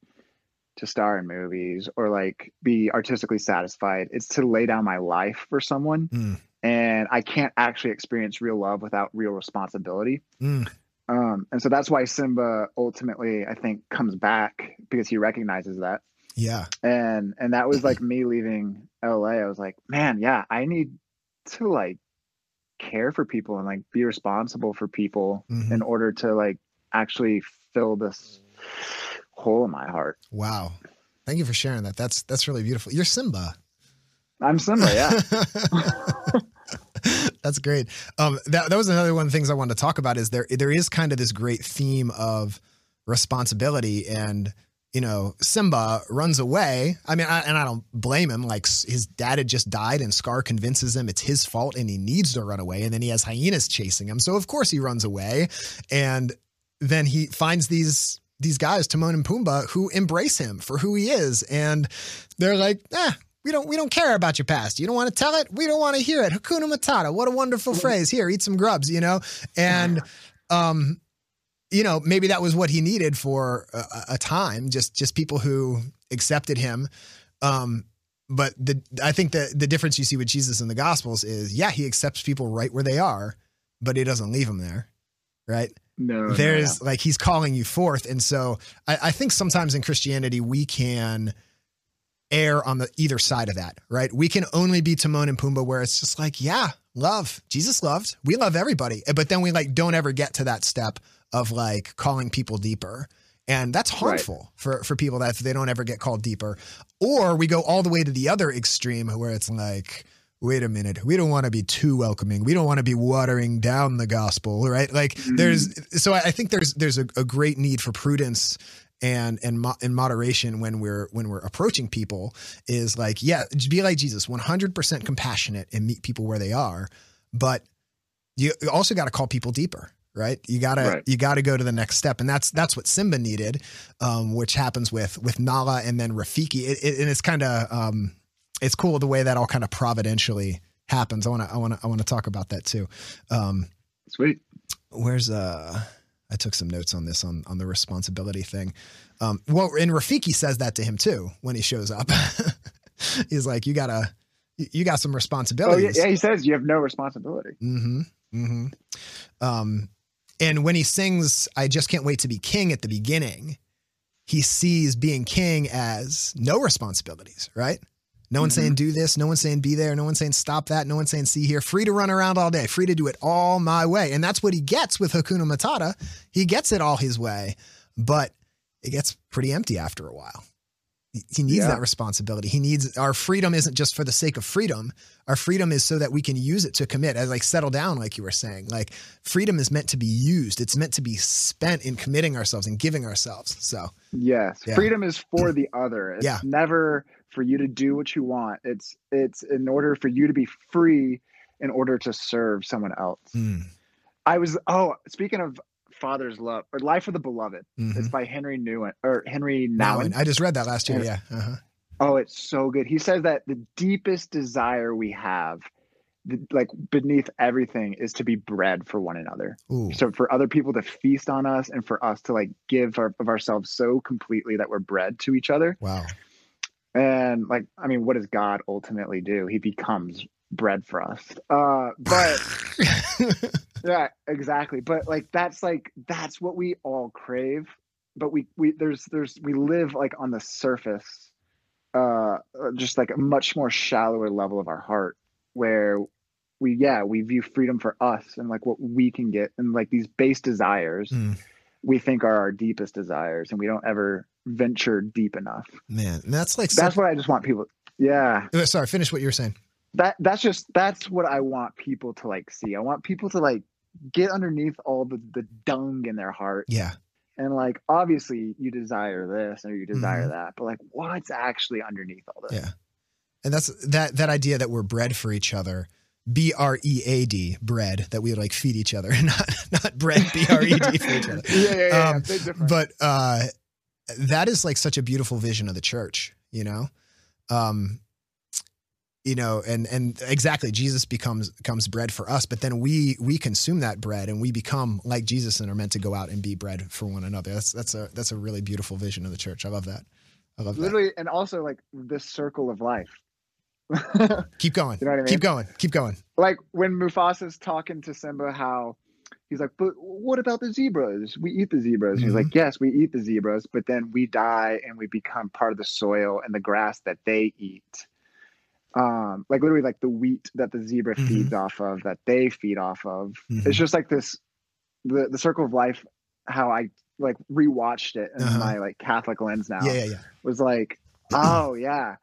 to star in movies or like be artistically satisfied it's to lay down my life for someone Mm. and i can't actually experience real love without real responsibility Mm. Um, and so that's why simba ultimately i think comes back because he recognizes that Yeah. and and that was like me leaving la i was like man yeah i need to like care for people and like be responsible for people Mhm. in order to like actually fill this hole in my heart Wow. Thank you for sharing that. That's that's really beautiful. You're Simba. i'm simba yeah That's great. Um, that that was another one of the things I wanted to talk about. Is there there is kind of this great theme of responsibility, and you know, Simba runs away. I mean, I, and I don't blame him. Like his dad had just died, and Scar convinces him it's his fault, and he needs to run away. And then he has hyenas chasing him, so of course he runs away. And then he finds these these guys, Timon and Pumbaa, who embrace him for who he is, and they're like, eh, we don't we don't care about your past. You don't want to tell it. We don't want to hear it. Hakuna Matata. What a wonderful phrase. Here, eat some grubs. You know, and um, you know, maybe that was what he needed for a, a time. Just just people who accepted him. Um, but the I think the the difference you see with Jesus in the Gospels is, yeah, he accepts people right where they are, but he doesn't leave them there, right? no no, there's like he's calling you forth and so I, I think sometimes in christianity we can err on the either side of that right? We can only be timon and pumbaa where it's just like yeah love. Jesus loved. We love everybody. But then we like don't ever get to that step of like calling people deeper. And that's Right. harmful for for people that if they don't ever get called deeper. Or we go all the way to the other extreme where it's like wait a minute we don't want to be too welcoming. We don't want to be watering down the gospel right? Like there's mm. so i I think there's there's a, a great need for prudence and and mo- in moderation when we're when we're approaching people is like yeah be like jesus 100% compassionate and meet people where they are. But you also got to call people deeper right? You gotta Right. you gotta go to the next step. And that's that's what simba needed um, which happens with with nala and then rafiki. It, it, and it's kind of um, it's cool the way that all kind of providentially happens. I want to i want to i want to talk about that too. Um, Sweet. where's uh I took some notes on this on on the responsibility thing. Um, well, and Rafiki says that to him too when he shows up. He's like, "You gotta, you got some Oh yeah, responsibilities." yeah. He says you have no responsibility. Mm-hmm. Mm-hmm. Um, and when he sings, "I just can't wait to be king" at the beginning, he sees being king as no responsibilities, right? No one's Mhm. saying do this. No one's saying be there. No one's saying stop that. No one's saying see here. Free to run around all day. Free to do it all my way. And that's what he gets with Hakuna Matata. He gets it all his way, but it gets pretty empty after a while. He- He needs Yeah. that responsibility. He needs our freedom isn't just for the sake of freedom. Our freedom is so that we can use it to commit, as like settle down, like you were saying. Like freedom is meant to be used. It's meant to be spent in committing ourselves and giving ourselves. So Yes, Yeah. freedom is for the other. It's Yeah. never for you to do what you want. It's it's in order for you to be free in order to serve someone else. mm, I was oh, speaking of father's love or life of the beloved. mhm. It's by Henry Newen or Henry Now, Nouwen. I just read that last year. Yeah. Yeah. Uh-huh. Oh, it's so good. He says that the deepest desire we have, like beneath everything, is to be bread for one another. Ooh. So for other people to feast on us, and for us to like give our, of ourselves so completely that we're bread to each other. Wow. And like, I mean, what does God ultimately do? He becomes bread for us. Uh, but yeah, exactly. But like, that's like that's what we all crave. But we we there's there's we live like on the surface, uh, just like a much more shallower level of our heart, where we yeah we view freedom for us and like what we can get and like these base desires Mm, we think are our deepest desires and we don't ever venture deep enough. man, that's like That's what I just want people. Yeah, Uh, Sorry, finish what you were saying. that that's just that's what I want people to like see. I want people to like get underneath all the the dung in their heart Yeah. and like obviously you desire this or you desire Mhm. that, but like what's actually underneath all this? Yeah. And that's that that idea that we're bred for each other. B R E A D, bread, that we like feed each other, not not bread B R E D for each other. yeah, yeah, yeah, Um. But uh that is like such a beautiful vision of the church, you know? Um you know, and and exactly Jesus becomes becomes bread for us, but then we we consume that bread and we become like Jesus and are meant to go out and be bread for one another. That's that's a that's a really beautiful vision of the church. I love that. I love that. literally, and also like this circle of life. Keep going. You know what I mean? Keep going. Keep going. like when Mufasa's talking to Simba, how he's like, "But what about the zebras? We eat the zebras." And He's like, "Yes, we eat the zebras, but then we die and we become part of the soil and the grass that they eat." Um, like literally, like the wheat that the zebra Mhm. feeds off of, that they feed off of. Mhm. It's just like this, the the circle of life. How I like rewatched it in Uh-huh. my like Catholic lens now Yeah, yeah, yeah. was like, oh yeah,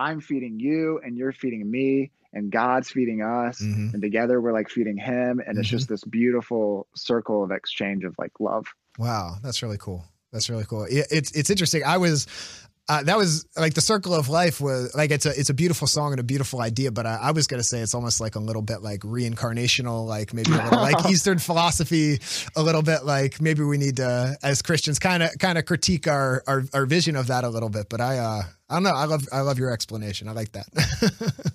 I'm feeding you and you're feeding me and God's feeding us Mhm. and together we're like feeding him and it's Mhm. just this beautiful circle of exchange of like love. Wow, that's really cool. That's really cool. Yeah, It's it's interesting. I was uh, that was like the circle of life was like it's a it's a beautiful song and a beautiful idea, but I, I was gonna say it's almost like a little bit like reincarnational, like maybe a little like Eastern philosophy, a little bit like maybe we need to as Christians kind of kind of critique our, our our vision of that a little bit. But I uh I don't know. I love I love your explanation. I like that.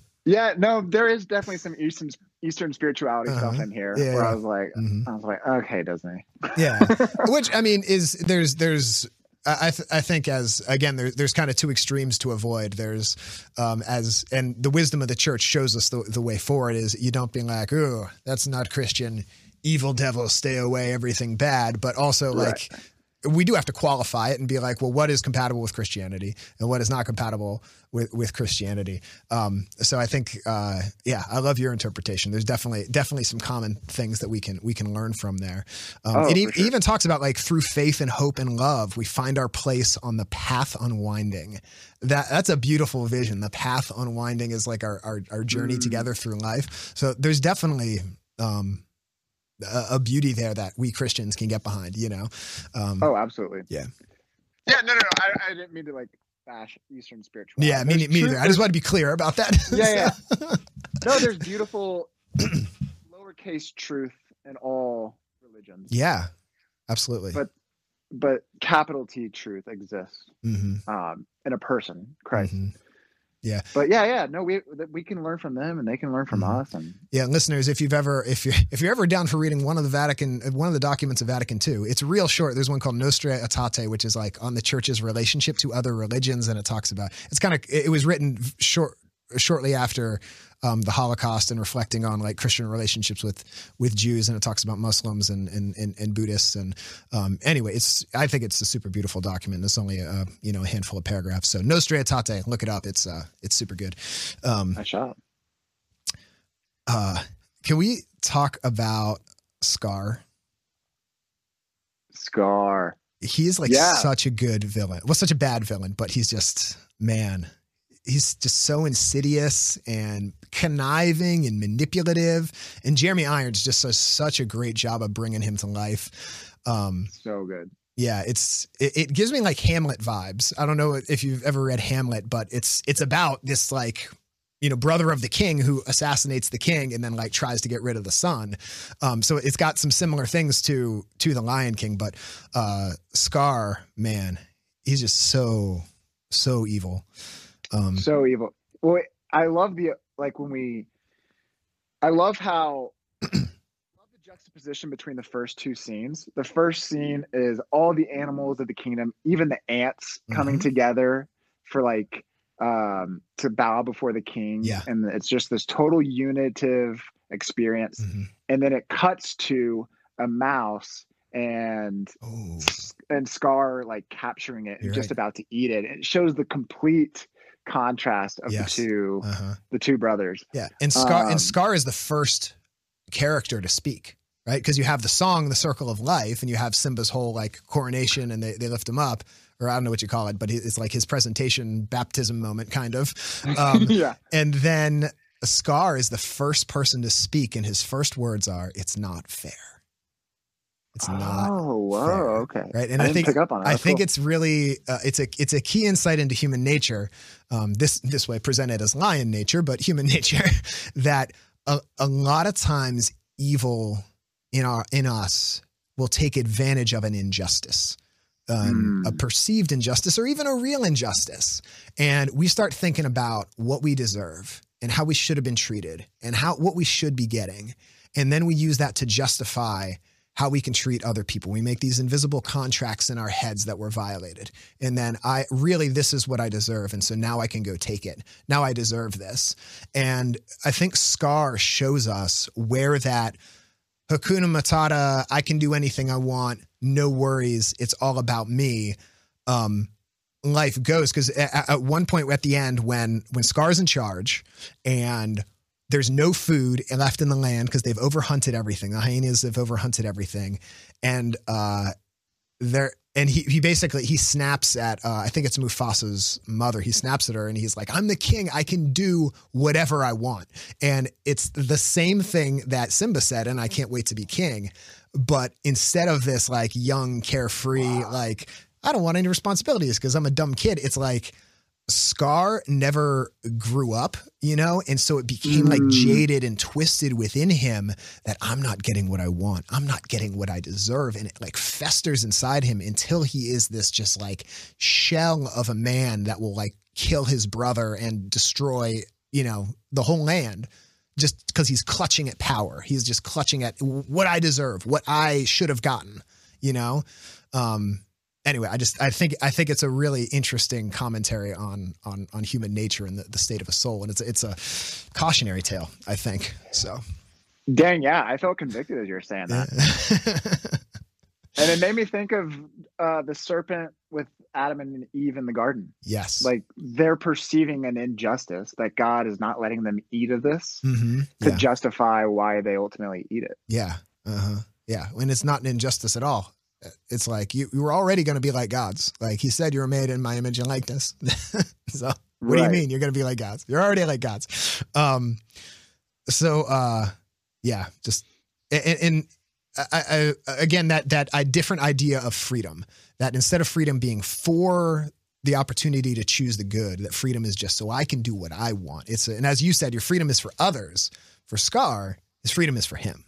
Yeah, no, there is definitely some Eastern Eastern spirituality Uh-huh. stuff in here Yeah, where yeah. I was like, Mhm. I was like, okay, Disney. Yeah, which I mean is there's there's I th- I think as again there, there's kind of two extremes to avoid. There's um, as and the wisdom of the church shows us the, the way forward is you don't be like oh that's not Christian, evil devil stay away everything bad, but also like we do have to qualify it and be like well what is compatible with Christianity and what is not compatible with with Christianity. Um, so I think uh, yeah I love your interpretation. There's definitely definitely some common things that we can we can learn from there. Um, Oh, it e- sure. even talks about like through faith and hope and love, we find our place on the path unwinding. That that's a beautiful vision. The path unwinding is like our our, our journey Mm. together through life. So there's definitely um, a, a beauty there that we Christians can get behind. You know, um, Oh, absolutely. Yeah. Yeah, no, no, no. I, I didn't mean to like bash Eastern spirituality. Yeah, me, me truth- neither. I just want to be clear about that. Yeah, yeah. No, there's beautiful lowercase truth in all religions. yeah, absolutely. But- But capital T truth exists hmm um, in a person, Christ. Hmm But yeah, yeah, no, we we can learn from them, and they can learn from Mhm. us, and Yeah, listeners, if you've ever if you if you're ever down for reading one of the Vatican one of the documents of Vatican II, it's real short. There's one called Nostra Aetate, which is like on the church's relationship to other religions, and it talks about it's kind of it was written short shortly after um, the Holocaust and reflecting on like Christian relationships with with Jews, and it talks about Muslims and and and, and Buddhists, and um, anyway, it's I think it's a super beautiful document. It's only a you know a handful of paragraphs, so Nostra Aetate, look it up. It's uh it's super good. Um, I shot. uh, can we talk about Scar? Scar. He's like Yeah. such a good villain. Well, such a bad villain, but he's just man. He's just so insidious and conniving and manipulative. And Jeremy Irons just does such a great job of bringing him to life. Um, So good. yeah, it's it, it gives me like Hamlet vibes. I don't know if you've ever read Hamlet, but it's it's about this like you know brother of the king who assassinates the king and then like tries to get rid of the son. Um, so it's got some similar things to to the Lion King, but uh, Scar, man, he's just so so evil. Um, so evil. Well, I love the like when we. I love how. Love the juxtaposition between the first two scenes. The first scene is all the animals of the kingdom, even the ants coming Mhm. together for like um to bow before the king. Yeah. and it's just this total unitive experience. mhm. And then it cuts to a mouse and Oh, and Scar like capturing it and just right. about to eat it. It shows the complete contrast of Yes. the two uh-huh. the two brothers. Yeah, and Scar Um, and Scar is the first character to speak, right? Because you have the song, "The Circle of Life," and you have Simba's whole like coronation, and they they lift him up, or I don't know what you call it, but it's like his presentation, baptism moment, kind of. Um, yeah. and then Scar is the first person to speak, and his first words are, "It's not fair." It's not Oh, whoa, fair, okay. right? And I, I, think pick up on it. I think cool. it's really uh, it's a it's a key insight into human nature. Um, this this way presented as lion nature, but human nature that a, a lot of times evil in our in us will take advantage of an injustice. Um, Hmm. A perceived injustice or even a real injustice. And we start thinking about what we deserve and how we should have been treated and how what we should be getting. And then we use that to justify how we can treat other people. We make these invisible contracts in our heads that were violated. And then I really, this is what I deserve. And so now I can go take it. Now I deserve this. And I think Scar shows us where that Hakuna Matata, I can do anything I want, no worries, it's all about me. Um, life goes because at, at one point at the end when when Scar's in charge and there's no food left in the land because they've overhunted everything. The hyenas have overhunted everything, and uh, there and he he basically he snaps at uh, I think it's Mufasa's mother. He snaps at her and he's like, "I'm the king. I can do whatever I want." And it's the same thing that Simba said, and I can't wait to be king. But instead of this like young, carefree, like I don't want any responsibilities because I'm a dumb kid, it's like Scar never grew up, you know, and so it became like Mm. jaded and twisted within him that I'm not getting what I want. I'm not getting what I deserve. And it like festers inside him until he is this just like shell of a man that will like kill his brother and destroy, you know, the whole land just because he's clutching at power. He's just clutching at what I deserve, what I should have gotten, you know? Um, anyway, I just I think I think it's a really interesting commentary on on on human nature and the, the state of a soul, and it's it's a cautionary tale. I think so. Dang, yeah, I felt convicted as you were saying that. And it made me think of uh, the serpent with Adam and Eve in the garden. yes, Like they're perceiving an injustice that God is not letting them eat of this hmm to justify why they ultimately eat it. yeah, uh-huh. yeah. and it's not an injustice at all. It's like you, you were already going to be like gods. Like he said, you were made in my image and likeness. so what do you mean you're going to be like gods? You're already like gods. Um, so uh, yeah, just and, and I, I, again that that a different idea of freedom. That instead of freedom being for the opportunity to choose the good, that freedom is just so I can do what I want. It's a, and as you said, your freedom is for others. For Scar, his freedom is for him,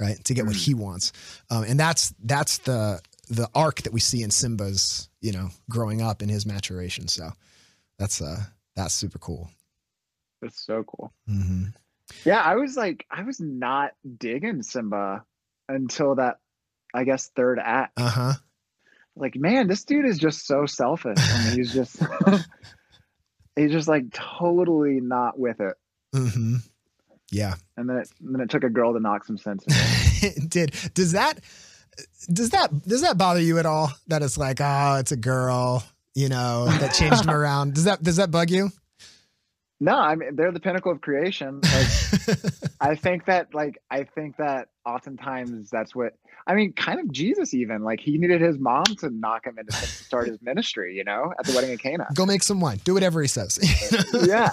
right? To get what he wants, um, and that's that's the the arc that we see in Simba's, you know, growing up in his maturation. So that's uh that's super cool. That's so cool. hmm Yeah, I was like, I was not digging Simba until that, I guess, third act. Uh huh. Like, man, this dude is just so selfish. I mean, he's just, he's just like totally not with it. hmm Yeah. And then it, and then it took a girl to knock some sense into him. it did. Does that does that does that bother you at all? That it's like, oh, it's a girl, you know, that changed him around. Does that does that bug you? No, I mean, they're the pinnacle of creation. Like, I think that, like, I think that oftentimes that's what, I mean, kind of Jesus even, like, he needed his mom to knock him into to start his ministry, you know, at the wedding of Cana. Go make some wine. Do whatever he says. yeah.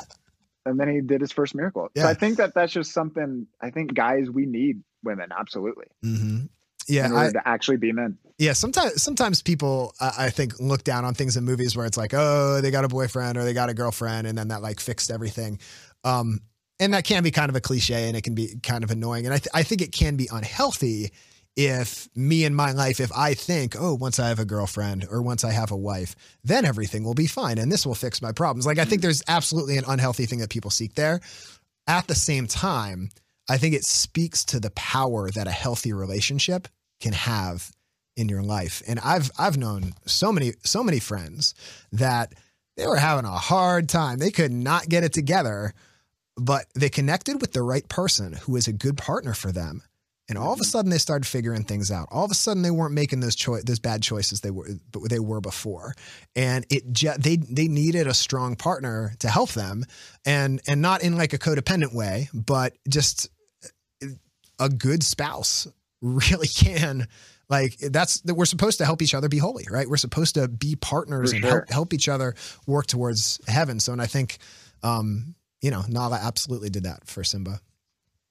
And then he did his first miracle. Yeah. So I think that that's just something, I think guys, we need women, absolutely, hmm Yeah, in order I, to actually be men. yeah. Sometimes sometimes people uh, I think look down on things in movies where it's like, oh, they got a boyfriend or they got a girlfriend, and then that like fixed everything. Um, and that can be kind of a cliche, and it can be kind of annoying. And I th- I think it can be unhealthy if me in my life, if I think, oh, once I have a girlfriend or once I have a wife, then everything will be fine and this will fix my problems. Like I think hmm. there's absolutely an unhealthy thing that people seek there. At the same time, I think it speaks to the power that a healthy relationship can have in your life. And I've I've known so many so many friends that they were having a hard time. They could not get it together, but they connected with the right person who was a good partner for them. And all of a sudden they started figuring things out. All of a sudden they weren't making those choi- those bad choices they were but they were before. And it ju- they they needed a strong partner to help them and and not in like a codependent way, but just a good spouse really can like that's that we're supposed to help each other be holy right we're supposed to be partners For and sure. help, help each other work towards heaven so and i think um you know nala absolutely did that for simba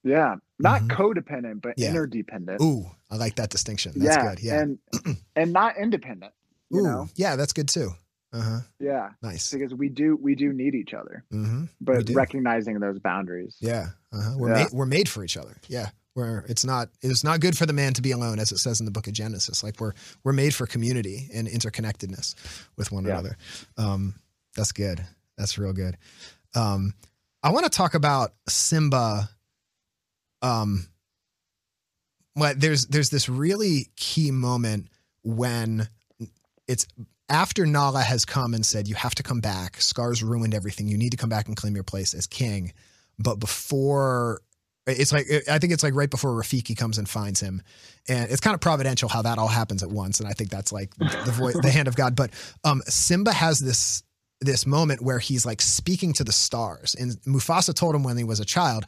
Yeah. Not Mhm. codependent, but Yeah. interdependent. ooh i like that distinction that's yeah. good yeah And, and not independent, you ooh know? yeah that's good too uh-huh Yeah. nice Because we do, we do need each other, mm-hmm but recognizing those boundaries. yeah uh-huh. we're Yeah. made we're made for each other yeah where it's not it's not good for the man to be alone as it says in the book of genesis like we're we're made for community and interconnectedness with one Yeah. another um that's good that's real good um i want to talk about simba um but there's there's this really key moment when it's after Nala has come and said, You have to come back. Scar's ruined everything. You need to come back and claim your place as king. But before, it's like, I think it's like right before Rafiki comes and finds him. And it's kind of providential how that all happens at once. And I think that's like the voice, the hand of God. But um, Simba has this this moment where he's like speaking to the stars. And Mufasa told him when he was a child,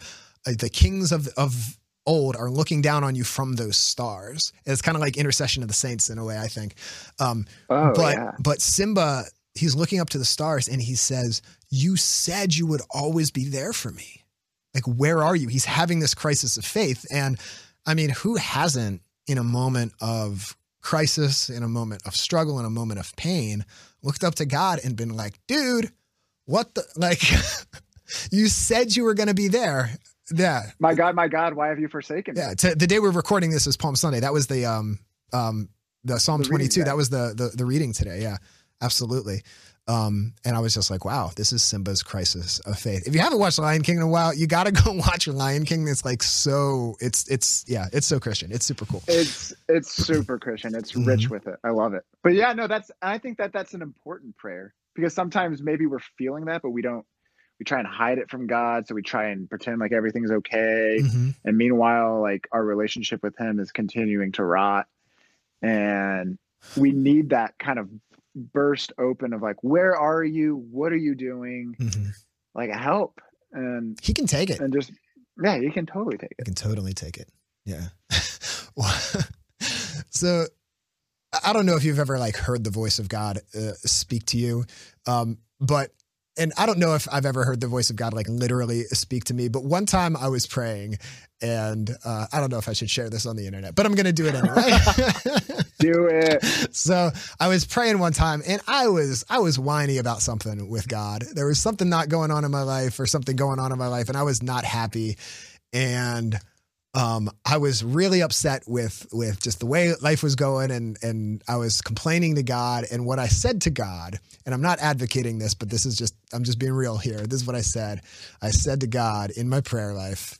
uh, the kings of of old are looking down on you from those stars. It's kind of like intercession of the saints in a way, I think. Um, Oh, but yeah. but Simba, he's looking up to the stars and he says, "You said you would always be there for me. Like, where are you?" He's having this crisis of faith, and I mean, who hasn't in a moment of crisis, in a moment of struggle, in a moment of pain, looked up to God and been like, "Dude, what the like." you said you were going to be there. Yeah, My God, my God, why have you forsaken me? yeah. To, the day we're recording this is Palm Sunday. That was the um um the Psalm The 22. yeah. That was the, the the reading today. Yeah, absolutely. Um, and I was just like, wow, this is Simba's crisis of faith. If you haven't watched Lion King in a while, you got to go watch Lion King. It's like so, it's it's yeah, it's so Christian. It's super cool. It's it's super Christian. It's Mm-hmm. rich with it. I love it. But yeah, no, that's I think that that's an important prayer because sometimes maybe we're feeling that, but we don't. We try and hide it from God, so we try and pretend like everything's okay. Mhm. And meanwhile, like our relationship with Him is continuing to rot, and we need that kind of burst open of like, where are you? What are you doing? Mhm. Like help and He can take it. and just yeah, you can totally take it. it. can totally take it. Yeah. So I don't know if you've ever like heard the voice of God uh, speak to you, um, but and I don't know if I've ever heard the voice of God like literally speak to me, but one time I was praying and uh, I don't know if I should share this on the internet, but I'm going to do it anyway. Do it. so I was praying one time and I was I was whiny about something with God. There was something not going on in my life or something going on in my life and I was not happy and um, I was really upset with with just the way life was going, and and I was complaining to God. And what I said to God, and I'm not advocating this, but this is just I'm just being real here. This is what I said. I said to God in my prayer life,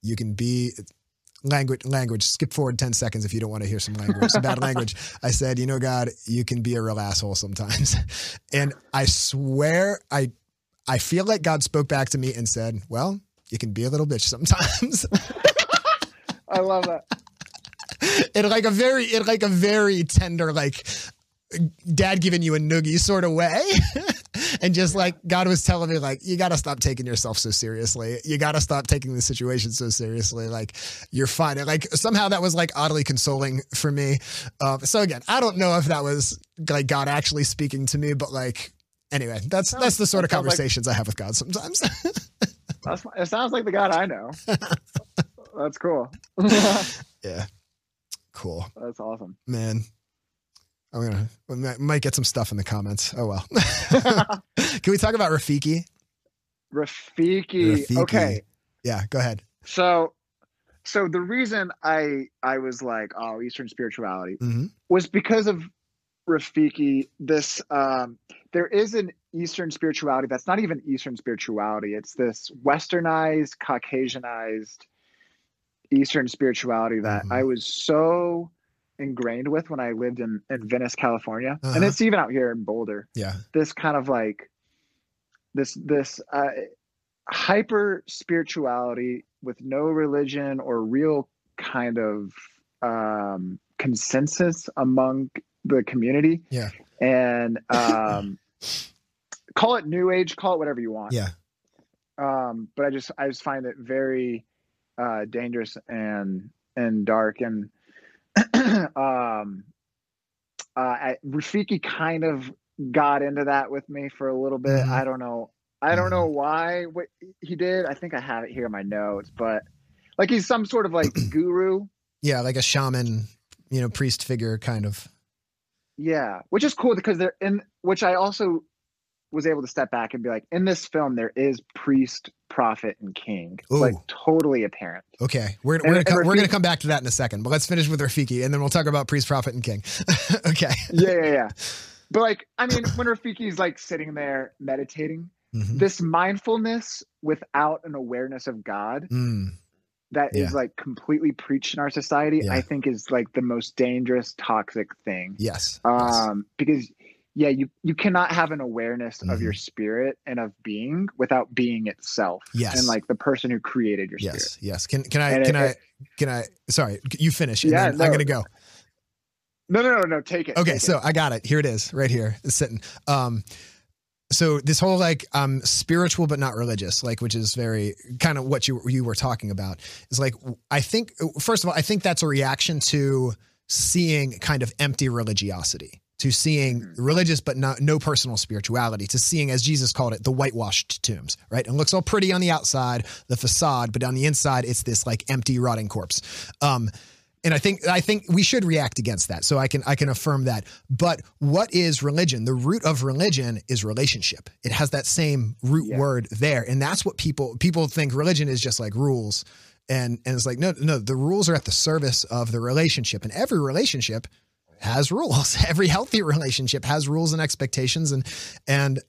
"You can be." Language, language. Skip forward ten seconds if you don't want to hear some language, some bad language. I said, you know, God, you can be a real asshole sometimes, and I swear, I, I feel like God spoke back to me and said, well, you can be a little bitch sometimes. I love that. in like a very in like a very tender like dad giving you a noogie sort of way and just like god was telling me like you got to stop taking yourself so seriously you got to stop taking the situation so seriously like you're fine and like somehow that was like oddly consoling for me um, so again i don't know if that was like god actually speaking to me but like anyway that's that's the sort of sounds like- conversations i have with god sometimes That's, it sounds like the God I know. That's cool. yeah cool That's awesome. man. I'm gonna we might- might get some stuff in the comments. Oh well. Can we talk about Rafiki? Rafiki. Rafiki. Okay. Yeah, go ahead. So so the reason I I was like, oh, Eastern spirituality hmm was because of Rafiki. This um there is an Eastern spirituality that's not even Eastern spirituality. It's this westernized, Caucasianized Eastern spirituality that Mhm. I was so ingrained with when I lived in, in Venice, California. Uh-huh. And it's even out here in Boulder. Yeah. this kind of like this this uh, hyper spirituality with no religion or real kind of um, consensus among the community. Yeah. and um, call it new age, call it whatever you want. Yeah. Um, but I just I just find it very uh, dangerous and and dark and um, uh, Rafiki kind of got into that with me for a little bit. Mhm. I don't know. I don't know why what he did. I think I have it here in my notes, but like he's some sort of like guru. Yeah, like a shaman, you know, priest figure kind of. Yeah, which is cool because they're in. Which I also was able to step back and be like, in this film, there is priest, prophet, and king, like totally apparent. Okay, we're, we're And- gonna come, we're gonna Rafiki- come back to that in a second, but let's finish with Rafiki, and then we'll talk about priest, prophet, and king. okay. Yeah, yeah, yeah. But like, I mean, when Rafiki's like sitting there meditating, Mhm. this mindfulness without an awareness of God Mm, that is Yeah. like completely preached in our society, Yeah. I think is like the most dangerous, toxic thing. yes. yes. Um, because yeah, you you cannot have an awareness of Mhm. your spirit and of being without being itself. Yes. And like the person who created your spirit. Yes. Yes. Can can I And can it- I can I? Sorry, you finish, and Yeah, then I'm gonna go. No, no, no, no. Take it. Okay, take so it. I got it. Here it is, right here. It's sitting. Um, so this whole like um spiritual but not religious, like which is very kind of what you you were talking about, is like I think first of all, I think that's a reaction to seeing kind of empty religiosity, to seeing Mm-hmm. religious but not no personal spirituality, to seeing as Jesus called it, the whitewashed tombs, right? It looks all pretty on the outside, the facade, but on the inside, it's this like empty, rotting corpse. Um, and I think I think we should react against that. So I can I can affirm that. But what is religion? The root of religion is relationship. It has that same root Yeah. word there, and that's what people people think religion is just like rules. And and it's like no no the rules are at the service of the relationship, and every relationship has rules. Every healthy relationship has rules and expectations, and and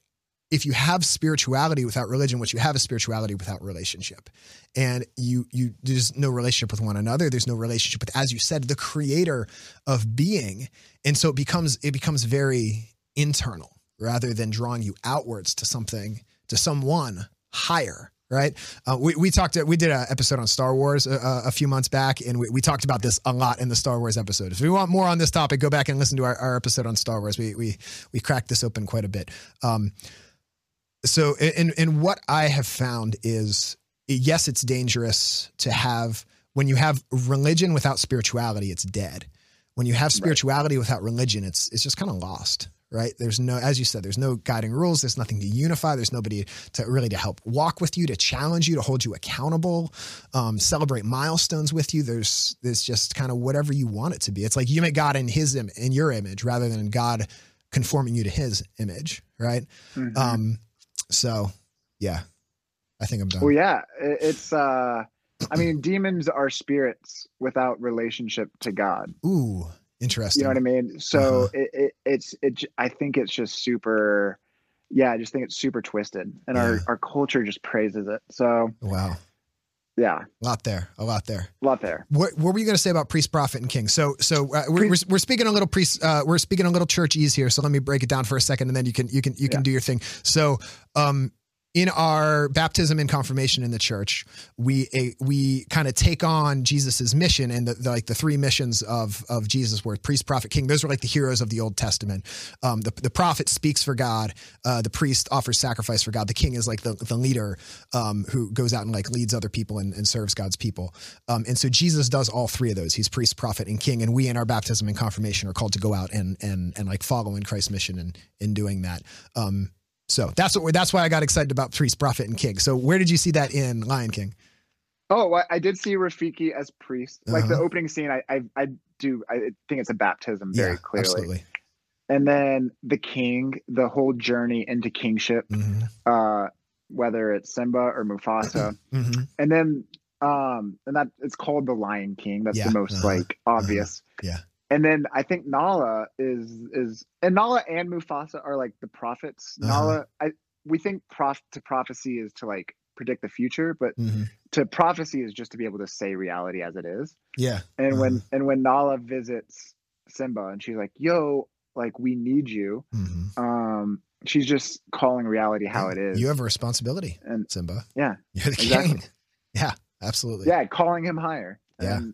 if you have spirituality without religion, what you have is spirituality without relationship. And you you there's no relationship with one another. There's no relationship with, as you said, the creator of being. And so it becomes it becomes very internal rather than drawing you outwards to something, to someone higher. Right. Uh, we, we talked, we did an episode on Star Wars a, a few months back, and we, we talked about this a lot in the Star Wars episode. If you want more on this topic, go back and listen to our, our episode on Star Wars. We, we, we cracked this open quite a bit. Um, so and and what i have found is yes it's dangerous to have when you have religion without spirituality it's dead when you have spirituality without religion it's it's just kind of lost right? There's no, as you said, there's no guiding rules. There's nothing to unify. There's nobody to really to help walk with you, to challenge you, to hold you accountable, um, celebrate milestones with you. There's, there's just kind of whatever you want it to be. It's like you make God in His Im- in your image rather than God conforming you to His image, right? Mhm. Um, so yeah, I think I'm done. well, yeah, it's. uh I mean, demons are spirits without relationship to God. Ooh, interesting. You know what I mean? So Uh-huh. it, it, it's it. I think it's just super. Yeah, I just think it's super twisted, and our Yeah. our culture just praises it. So Wow, yeah, a lot there, a lot there. a lot there. What, what were you going to say about priest, prophet, and king? So, so uh, we're, we're we're speaking a little priest, uh, we're speaking a little churchese here. So let me break it down for a second, and then you can you can you can Yeah. do your thing. So, um, in our baptism and confirmation in the church, we a, we kind of take on Jesus's mission and the, the like the three missions of of Jesus were priest, prophet, king. Those are like the heroes of the Old Testament. Um, the the prophet speaks for God. Uh, the priest offers sacrifice for God. The king is like the the leader um, who goes out and like leads other people and, and serves God's people. Um, and so Jesus does all three of those. He's priest, prophet, and king. And we in our baptism and confirmation are called to go out and and and like follow in Christ's mission and in doing that. Um, so that's what that's why I got excited about priest, prophet, and king. So where did you see that in Lion King? Oh, I, I did see Rafiki as priest. Like the Uh-huh. opening scene, I, I I do. I think it's a baptism very clearly. absolutely. And then the king, the whole journey into kingship, hmm uh, whether it's Simba or Mufasa, hmm and then um, and that it's called the Lion King. That's Yeah, the most uh-huh, like obvious. yeah. And then I think Nala is is and Nala and Mufasa are like the prophets. Uh-huh. Nala, I we think prof to prophecy is to like predict the future, but hmm to prophecy is just to be able to say reality as it is. Yeah. And when Uh-huh. and when Nala visits Simba and she's like, "Yo, like we need you," hmm um, she's just calling reality how it is. You have a responsibility, and Simba. yeah, You're the Exactly. king. Yeah, absolutely. yeah, calling him higher. Yeah. And,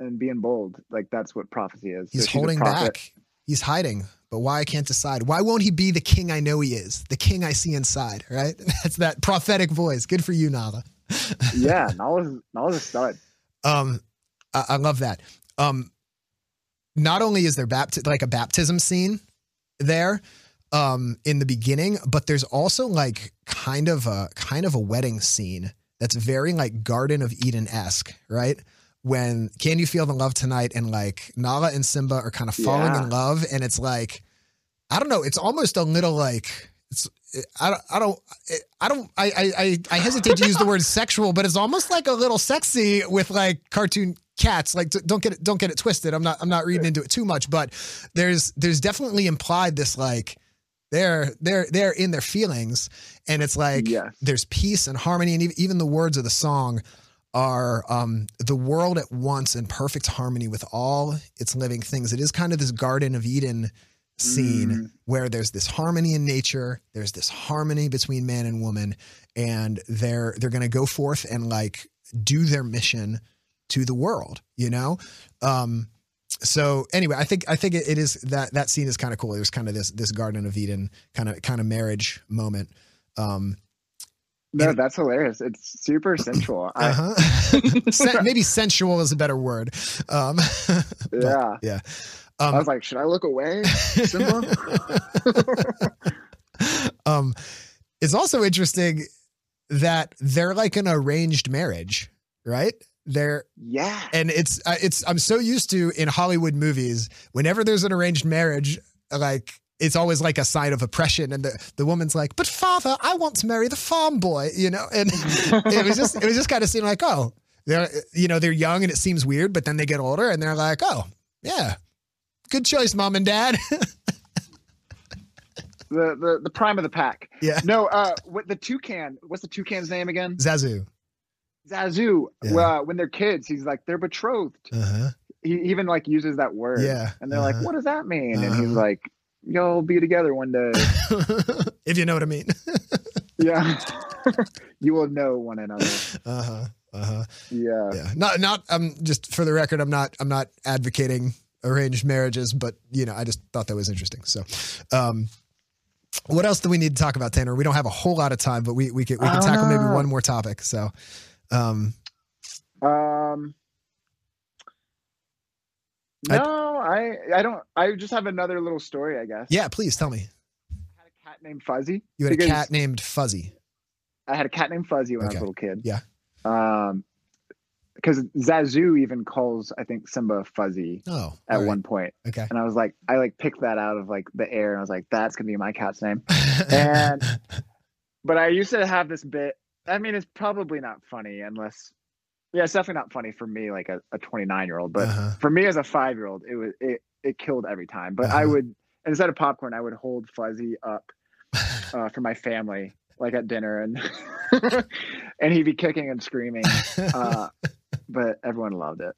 and being bold, like that's what prophecy is. He's a holding back. He's hiding. But why I can't decide? Why won't he be the king I know he is? The king I see inside, right? That's that prophetic voice. Good for you, Nala. yeah, Nala's Nala's a stud. Um, I, I love that. Um, not only is there bapti- like a baptism scene there um, in the beginning, but there's also like kind of a kind of a wedding scene that's very like Garden of Eden esque, right? When can you feel the love tonight? And like Nala and Simba are kind of falling Yeah. in love, and it's like I don't know. It's almost a little like it's. I don't. I don't. I don't. I. I. I- hesitate to use the word sexual, but it's almost like a little sexy with like cartoon cats. Like, don't get it. Don't get it twisted. I'm not. I'm not reading into it too much, but there's. There's definitely implied this like they're they're they're in their feelings, and it's like Yes. there's peace and harmony, and ev- even the words of the song are um, the world at once in perfect harmony with all its living things. It is kind of this Garden of Eden scene Mm. where there's this harmony in nature, there's this harmony between man and woman, and they're they're going to go forth and like do their mission to the world, you know. Um, so anyway, I think I think it, it is that that scene is kind of cool. There's kind of this this Garden of Eden kind of kind of marriage moment. Um, No, that's hilarious. It's super sensual. Uh-huh. Maybe sensual is a better word. Um, but, yeah. yeah. I Um, was like, should I look away, um, it's also interesting that they're like an arranged marriage, right? They're yeah. and it's uh, it's I'm so used to in Hollywood movies whenever there's an arranged marriage, like it's always like a sign of oppression, and the the woman's like, "But father, I want to marry the farm boy," you know, and it was just it was just kind of seeming like, oh, they're you know they're young and it seems weird, but then they get older and they're like, oh, yeah, good choice, mom and dad. The, the the prime of the pack. yeah, No, uh, what the toucan? What's the toucan's name again? Zazu. Zazu. Yeah. Well, when they're kids, he's like they're betrothed. Uh huh. He even like uses that word. Yeah, And they're uh-huh. like, what does that mean? And Uh-huh. he's like, you'll be together one day. if you know what I mean. yeah. you will know one another. Uh huh. Uh huh. Yeah. Yeah. Not not. I'm just for the record. I'm not. I'm not advocating arranged marriages, but you know, I just thought that was interesting. So, um, what else do we need to talk about, Tanner? We don't have a whole lot of time, but we we can we can Oh, tackle maybe one more topic. So, um, Um. No, I I I don't. I just have another little story, I guess. Yeah, please tell me. I had a cat named Fuzzy. You had a cat named Fuzzy. I had a cat named Fuzzy when I was a little kid. Yeah. Um, because Zazu even calls I think Simba Fuzzy Oh, at right. one point, Okay. and I was like, I like picked that out of like the air, and I was like, that's gonna be my cat's name. And- But I used to have this bit. I mean, it's probably not funny unless, yeah, it's definitely not funny for me, like a, a 29 year old. But Uh-huh. for me as a five year old, it was it it killed every time. But I Uh-huh. would instead of popcorn, I would hold Fuzzy up uh, for my family, like at dinner, and and he'd be kicking and screaming. Uh, but everyone loved it.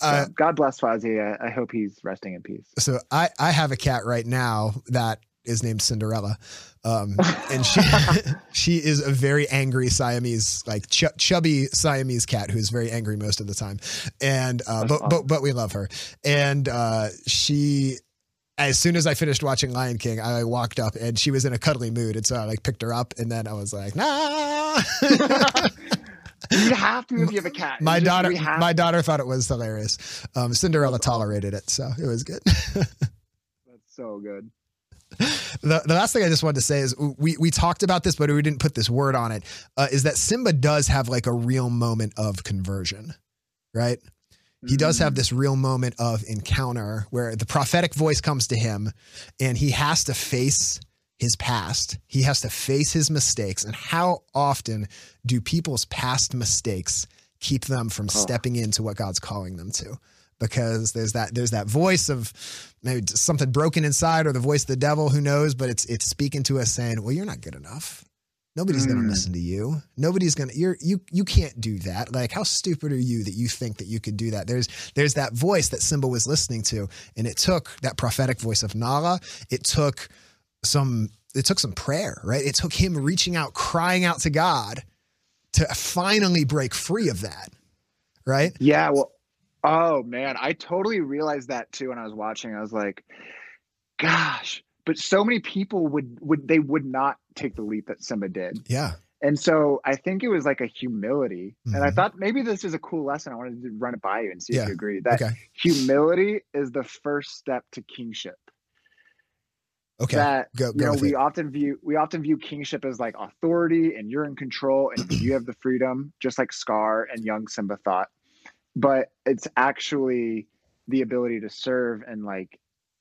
So, Uh, God bless Fuzzy. I, I hope he's resting in peace. so I I have a cat right now that is named Cinderella, um, and she she is a very angry Siamese, like ch- chubby Siamese cat who is very angry most of the time, and uh, but but but we love her, and uh, she. As soon as I finished watching Lion King, I walked up and she was in a cuddly mood, and so I like picked her up, and then I was like, "Nah." You have to if you have a cat. You my just- daughter, have my daughter thought it was hilarious. Um, Cinderella tolerated it, so it was good. That's so good. The, the last thing I just wanted to say is we we talked about this, but we didn't put this word on it. Uh, is that Simba does have like a real moment of conversion, right? He does have this real moment of encounter where the prophetic voice comes to him, and he has to face his past. He has to face his mistakes. And how often do people's past mistakes keep them from Oh. stepping into what God's calling them to? Because there's that there's that voice of maybe something broken inside, or the voice of the devil, who knows? But it's it's speaking to us saying, "Well, you're not good enough. Nobody's going to Mm. listen to you. Nobody's going to you're you you can't do that. Like how stupid are you that you think that you could do that? There's there's that voice that Simba was listening to and it took that prophetic voice of Nala. It took some it took some prayer, right? It took him reaching out crying out to God to finally break free of that. Right? Yeah, well, oh man, I totally realized that too when I was watching. I was like, gosh, but so many people would would they would not take the leap that Simba did. Yeah. And so I think it was like a humility. And I Mhm. thought maybe this is a cool lesson. I wanted to run it by you and see Yeah. if you agree that Okay. humility is the first step to kingship. Okay. That Go you go know we it. often view we often view kingship as like authority and you're in control and you have the freedom, just like Scar and young Simba thought. But it's actually the ability to serve and like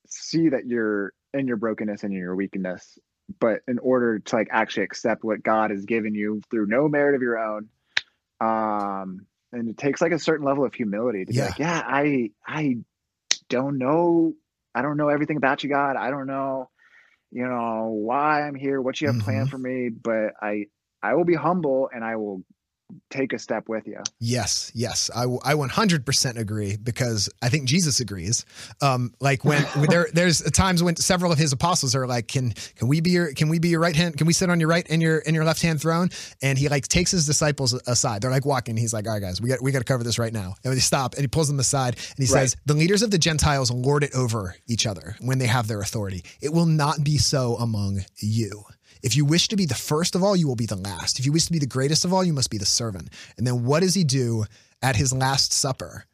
see that you're in your brokenness and in your weakness. But in order to like actually accept what God has given you through no merit of your own, um, and it takes like a certain level of humility to Yeah. be like, yeah, I I don't know, I don't know everything about you, God. I don't know, you know, why I'm here, what you have planned Mhm. for me, but I I will be humble and I will take a step with you. Yes, yes, I 100% agree because I think Jesus agrees. Um, like when, there there's times when several of his apostles are like, can can we be your can we be your right hand? Can we sit on your right and your and your left hand throne? And he like takes his disciples aside. They're like walking. He's like, all right, guys, we got we got to cover this right now. And they stop and he pulls them aside and he Right. says, the leaders of the Gentiles lord it over each other when they have their authority. It will not be so among you. If you wish to be the first of all, you will be the last. If you wish to be the greatest of all, you must be the servant. And then what does he do at his last supper?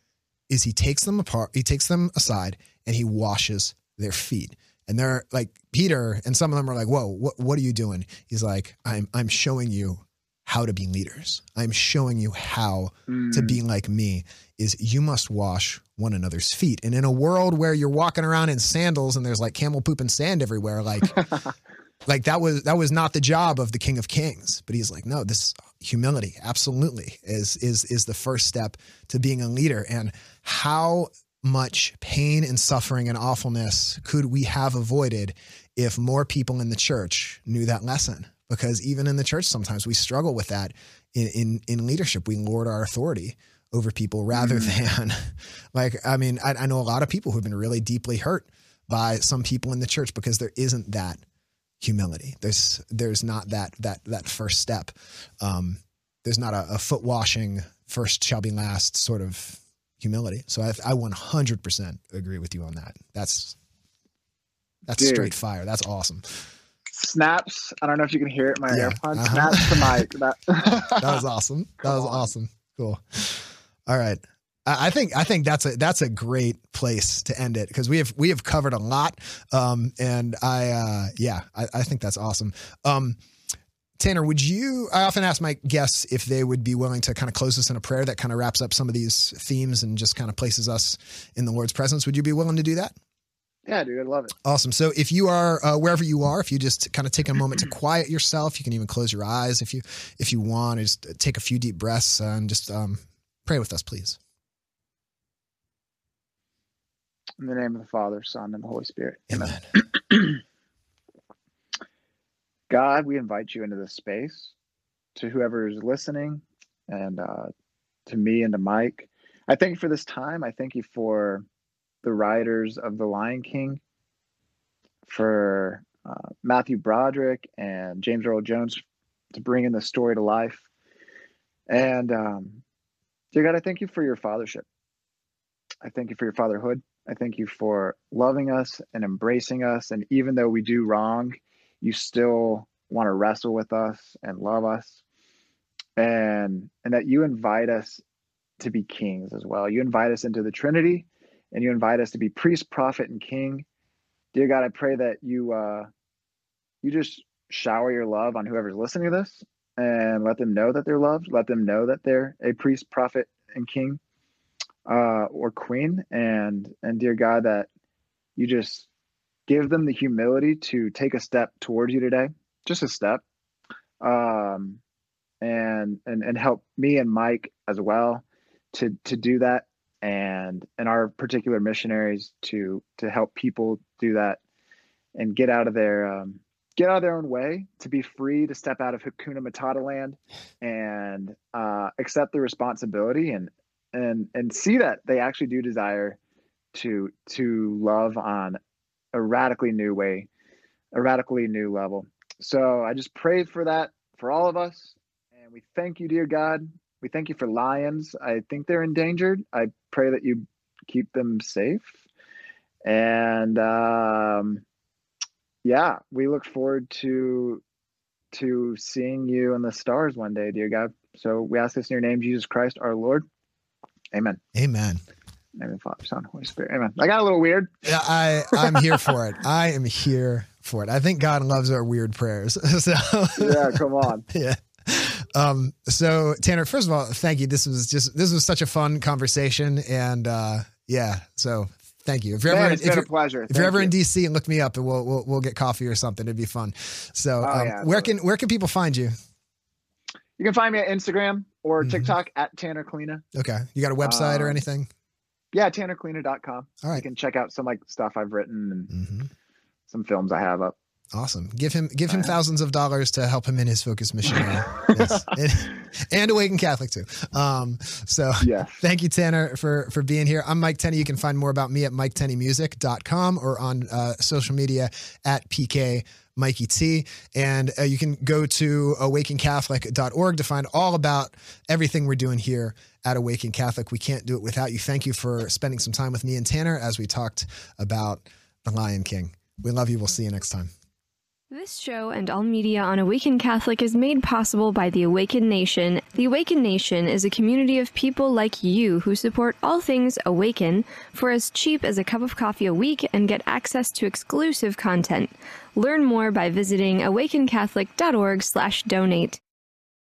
Is he takes them apart, he takes them aside and he washes their feet. And they're like Peter and some of them are like, "Whoa, what what are you doing?" He's like, "I'm I'm showing you how to be leaders. I'm showing you how to Mm. be like me is you must wash one another's feet. And in a world where you're walking around in sandals and there's like camel poop and sand everywhere, like like that was that was not the job of the King of Kings. But he's like, no, this humility absolutely is is is the first step to being a leader. And how much pain and suffering and awfulness could we have avoided if more people in the church knew that lesson? Because even in the church, sometimes we struggle with that in in, in leadership. We lord our authority over people rather mm-hmm. than like I mean, I, I know a lot of people who've been really deeply hurt by some people in the church because there isn't that humility. There's there's not that that that first step. Um, there's not a, a foot washing first shall be last sort of humility. So I, I 100% agree with you on that. That's that's Dude. straight fire. That's awesome. Snaps. I don't know if you can hear it my Yeah. AirPods. Uh-huh. Snaps to my that, That was awesome. That was awesome. Cool. All right. I think I think that's a that's a great place to end it because we have we have covered a lot, um, and I uh, yeah I, I think that's awesome. Um, Tanner, would you? I often ask my guests if they would be willing to kind of close us in a prayer that kind of wraps up some of these themes and just kind of places us in the Lord's presence. Would you be willing to do that? Yeah, dude, I love it. Awesome. So if you are uh, wherever you are, if you just kind of take a moment to quiet yourself, you can even close your eyes if you if you want. Just take a few deep breaths and just um, pray with us, please. In the name of the Father, Son, and the Holy Spirit. Amen. God, we invite you into this space to whoever is listening and uh, to me and to Mike. I thank you for this time. I thank you for the writers of The Lion King, for uh, Matthew Broderick and James Earl Jones to bring in the story to life. And um, dear God, I thank you for your fathership. I thank you for your fatherhood. I thank you for loving us and embracing us. And even though we do wrong, you still want to wrestle with us and love us. And and that you invite us to be kings as well. You invite us into the trinity and you invite us to be priest prophet and king. Dear god i pray that you uh you just shower your love on whoever's listening to this and let them know that they're loved. Let them know that they're a priest prophet and king uh or queen and and dear god that you just give them the humility to take a step towards you today just a step um and and and help me and mike as well to to do that. And and our particular missionaries to to help people do that and get out of their um, get out of their own way to be free to step out of Hakuna Matata land and uh, accept the responsibility and and and see that they actually do desire to to love on a radically new way, a radically new level. So I just pray for that for all of us, and we thank you, dear God. We thank you for lions. I think they're endangered. I pray that you keep them safe. And um, yeah, we look forward to to seeing you in the stars one day, dear God. So we ask this in your name, Jesus Christ, our Lord. Amen. Amen. The Father, Son, Holy Spirit. Amen. I got a little weird. Yeah, I I'm here for it. I am here for it. I think God loves our weird prayers. So Yeah, come on. yeah. Um, so Tanner, first of all, thank you. This was just this was such a fun conversation, and uh, yeah. So thank you. If you're Man, ever it's if been you're, pleasure. if you're Thank ever in. DC and look me up, and we'll we'll we'll get coffee or something. It'd be fun. So Oh, um, yeah, where can where can people find you? You can find me at Instagram or Mhm. TikTok at Tanner Kleena. Okay, you got a website or Um, anything? Yeah, TannerKleena.com. All You can check out some like stuff I've written and hmm some films I have up. Awesome. Give him give him thousands of dollars to help him in his focus missionary. yes. and, and Awaken Catholic too. Um, so yeah. Thank you, Tanner, for for being here. I'm Mike Tenney. You can find more about me at miketenneymusic.com or on uh, social media at PK Mikey T. And uh, you can go to awakencatholic.org to find all about everything we're doing here at Awaken Catholic. We can't do it without you. Thank you for spending some time with me and Tanner as we talked about The Lion King. We love you. We'll see you next time. This show and all media on Awaken Catholic is made possible by the Awaken Nation. The Awaken Nation is a community of people like you who support all things Awaken for as cheap as a cup of coffee a week and get access to exclusive content. Learn more by visiting awakencatholic.org/donate.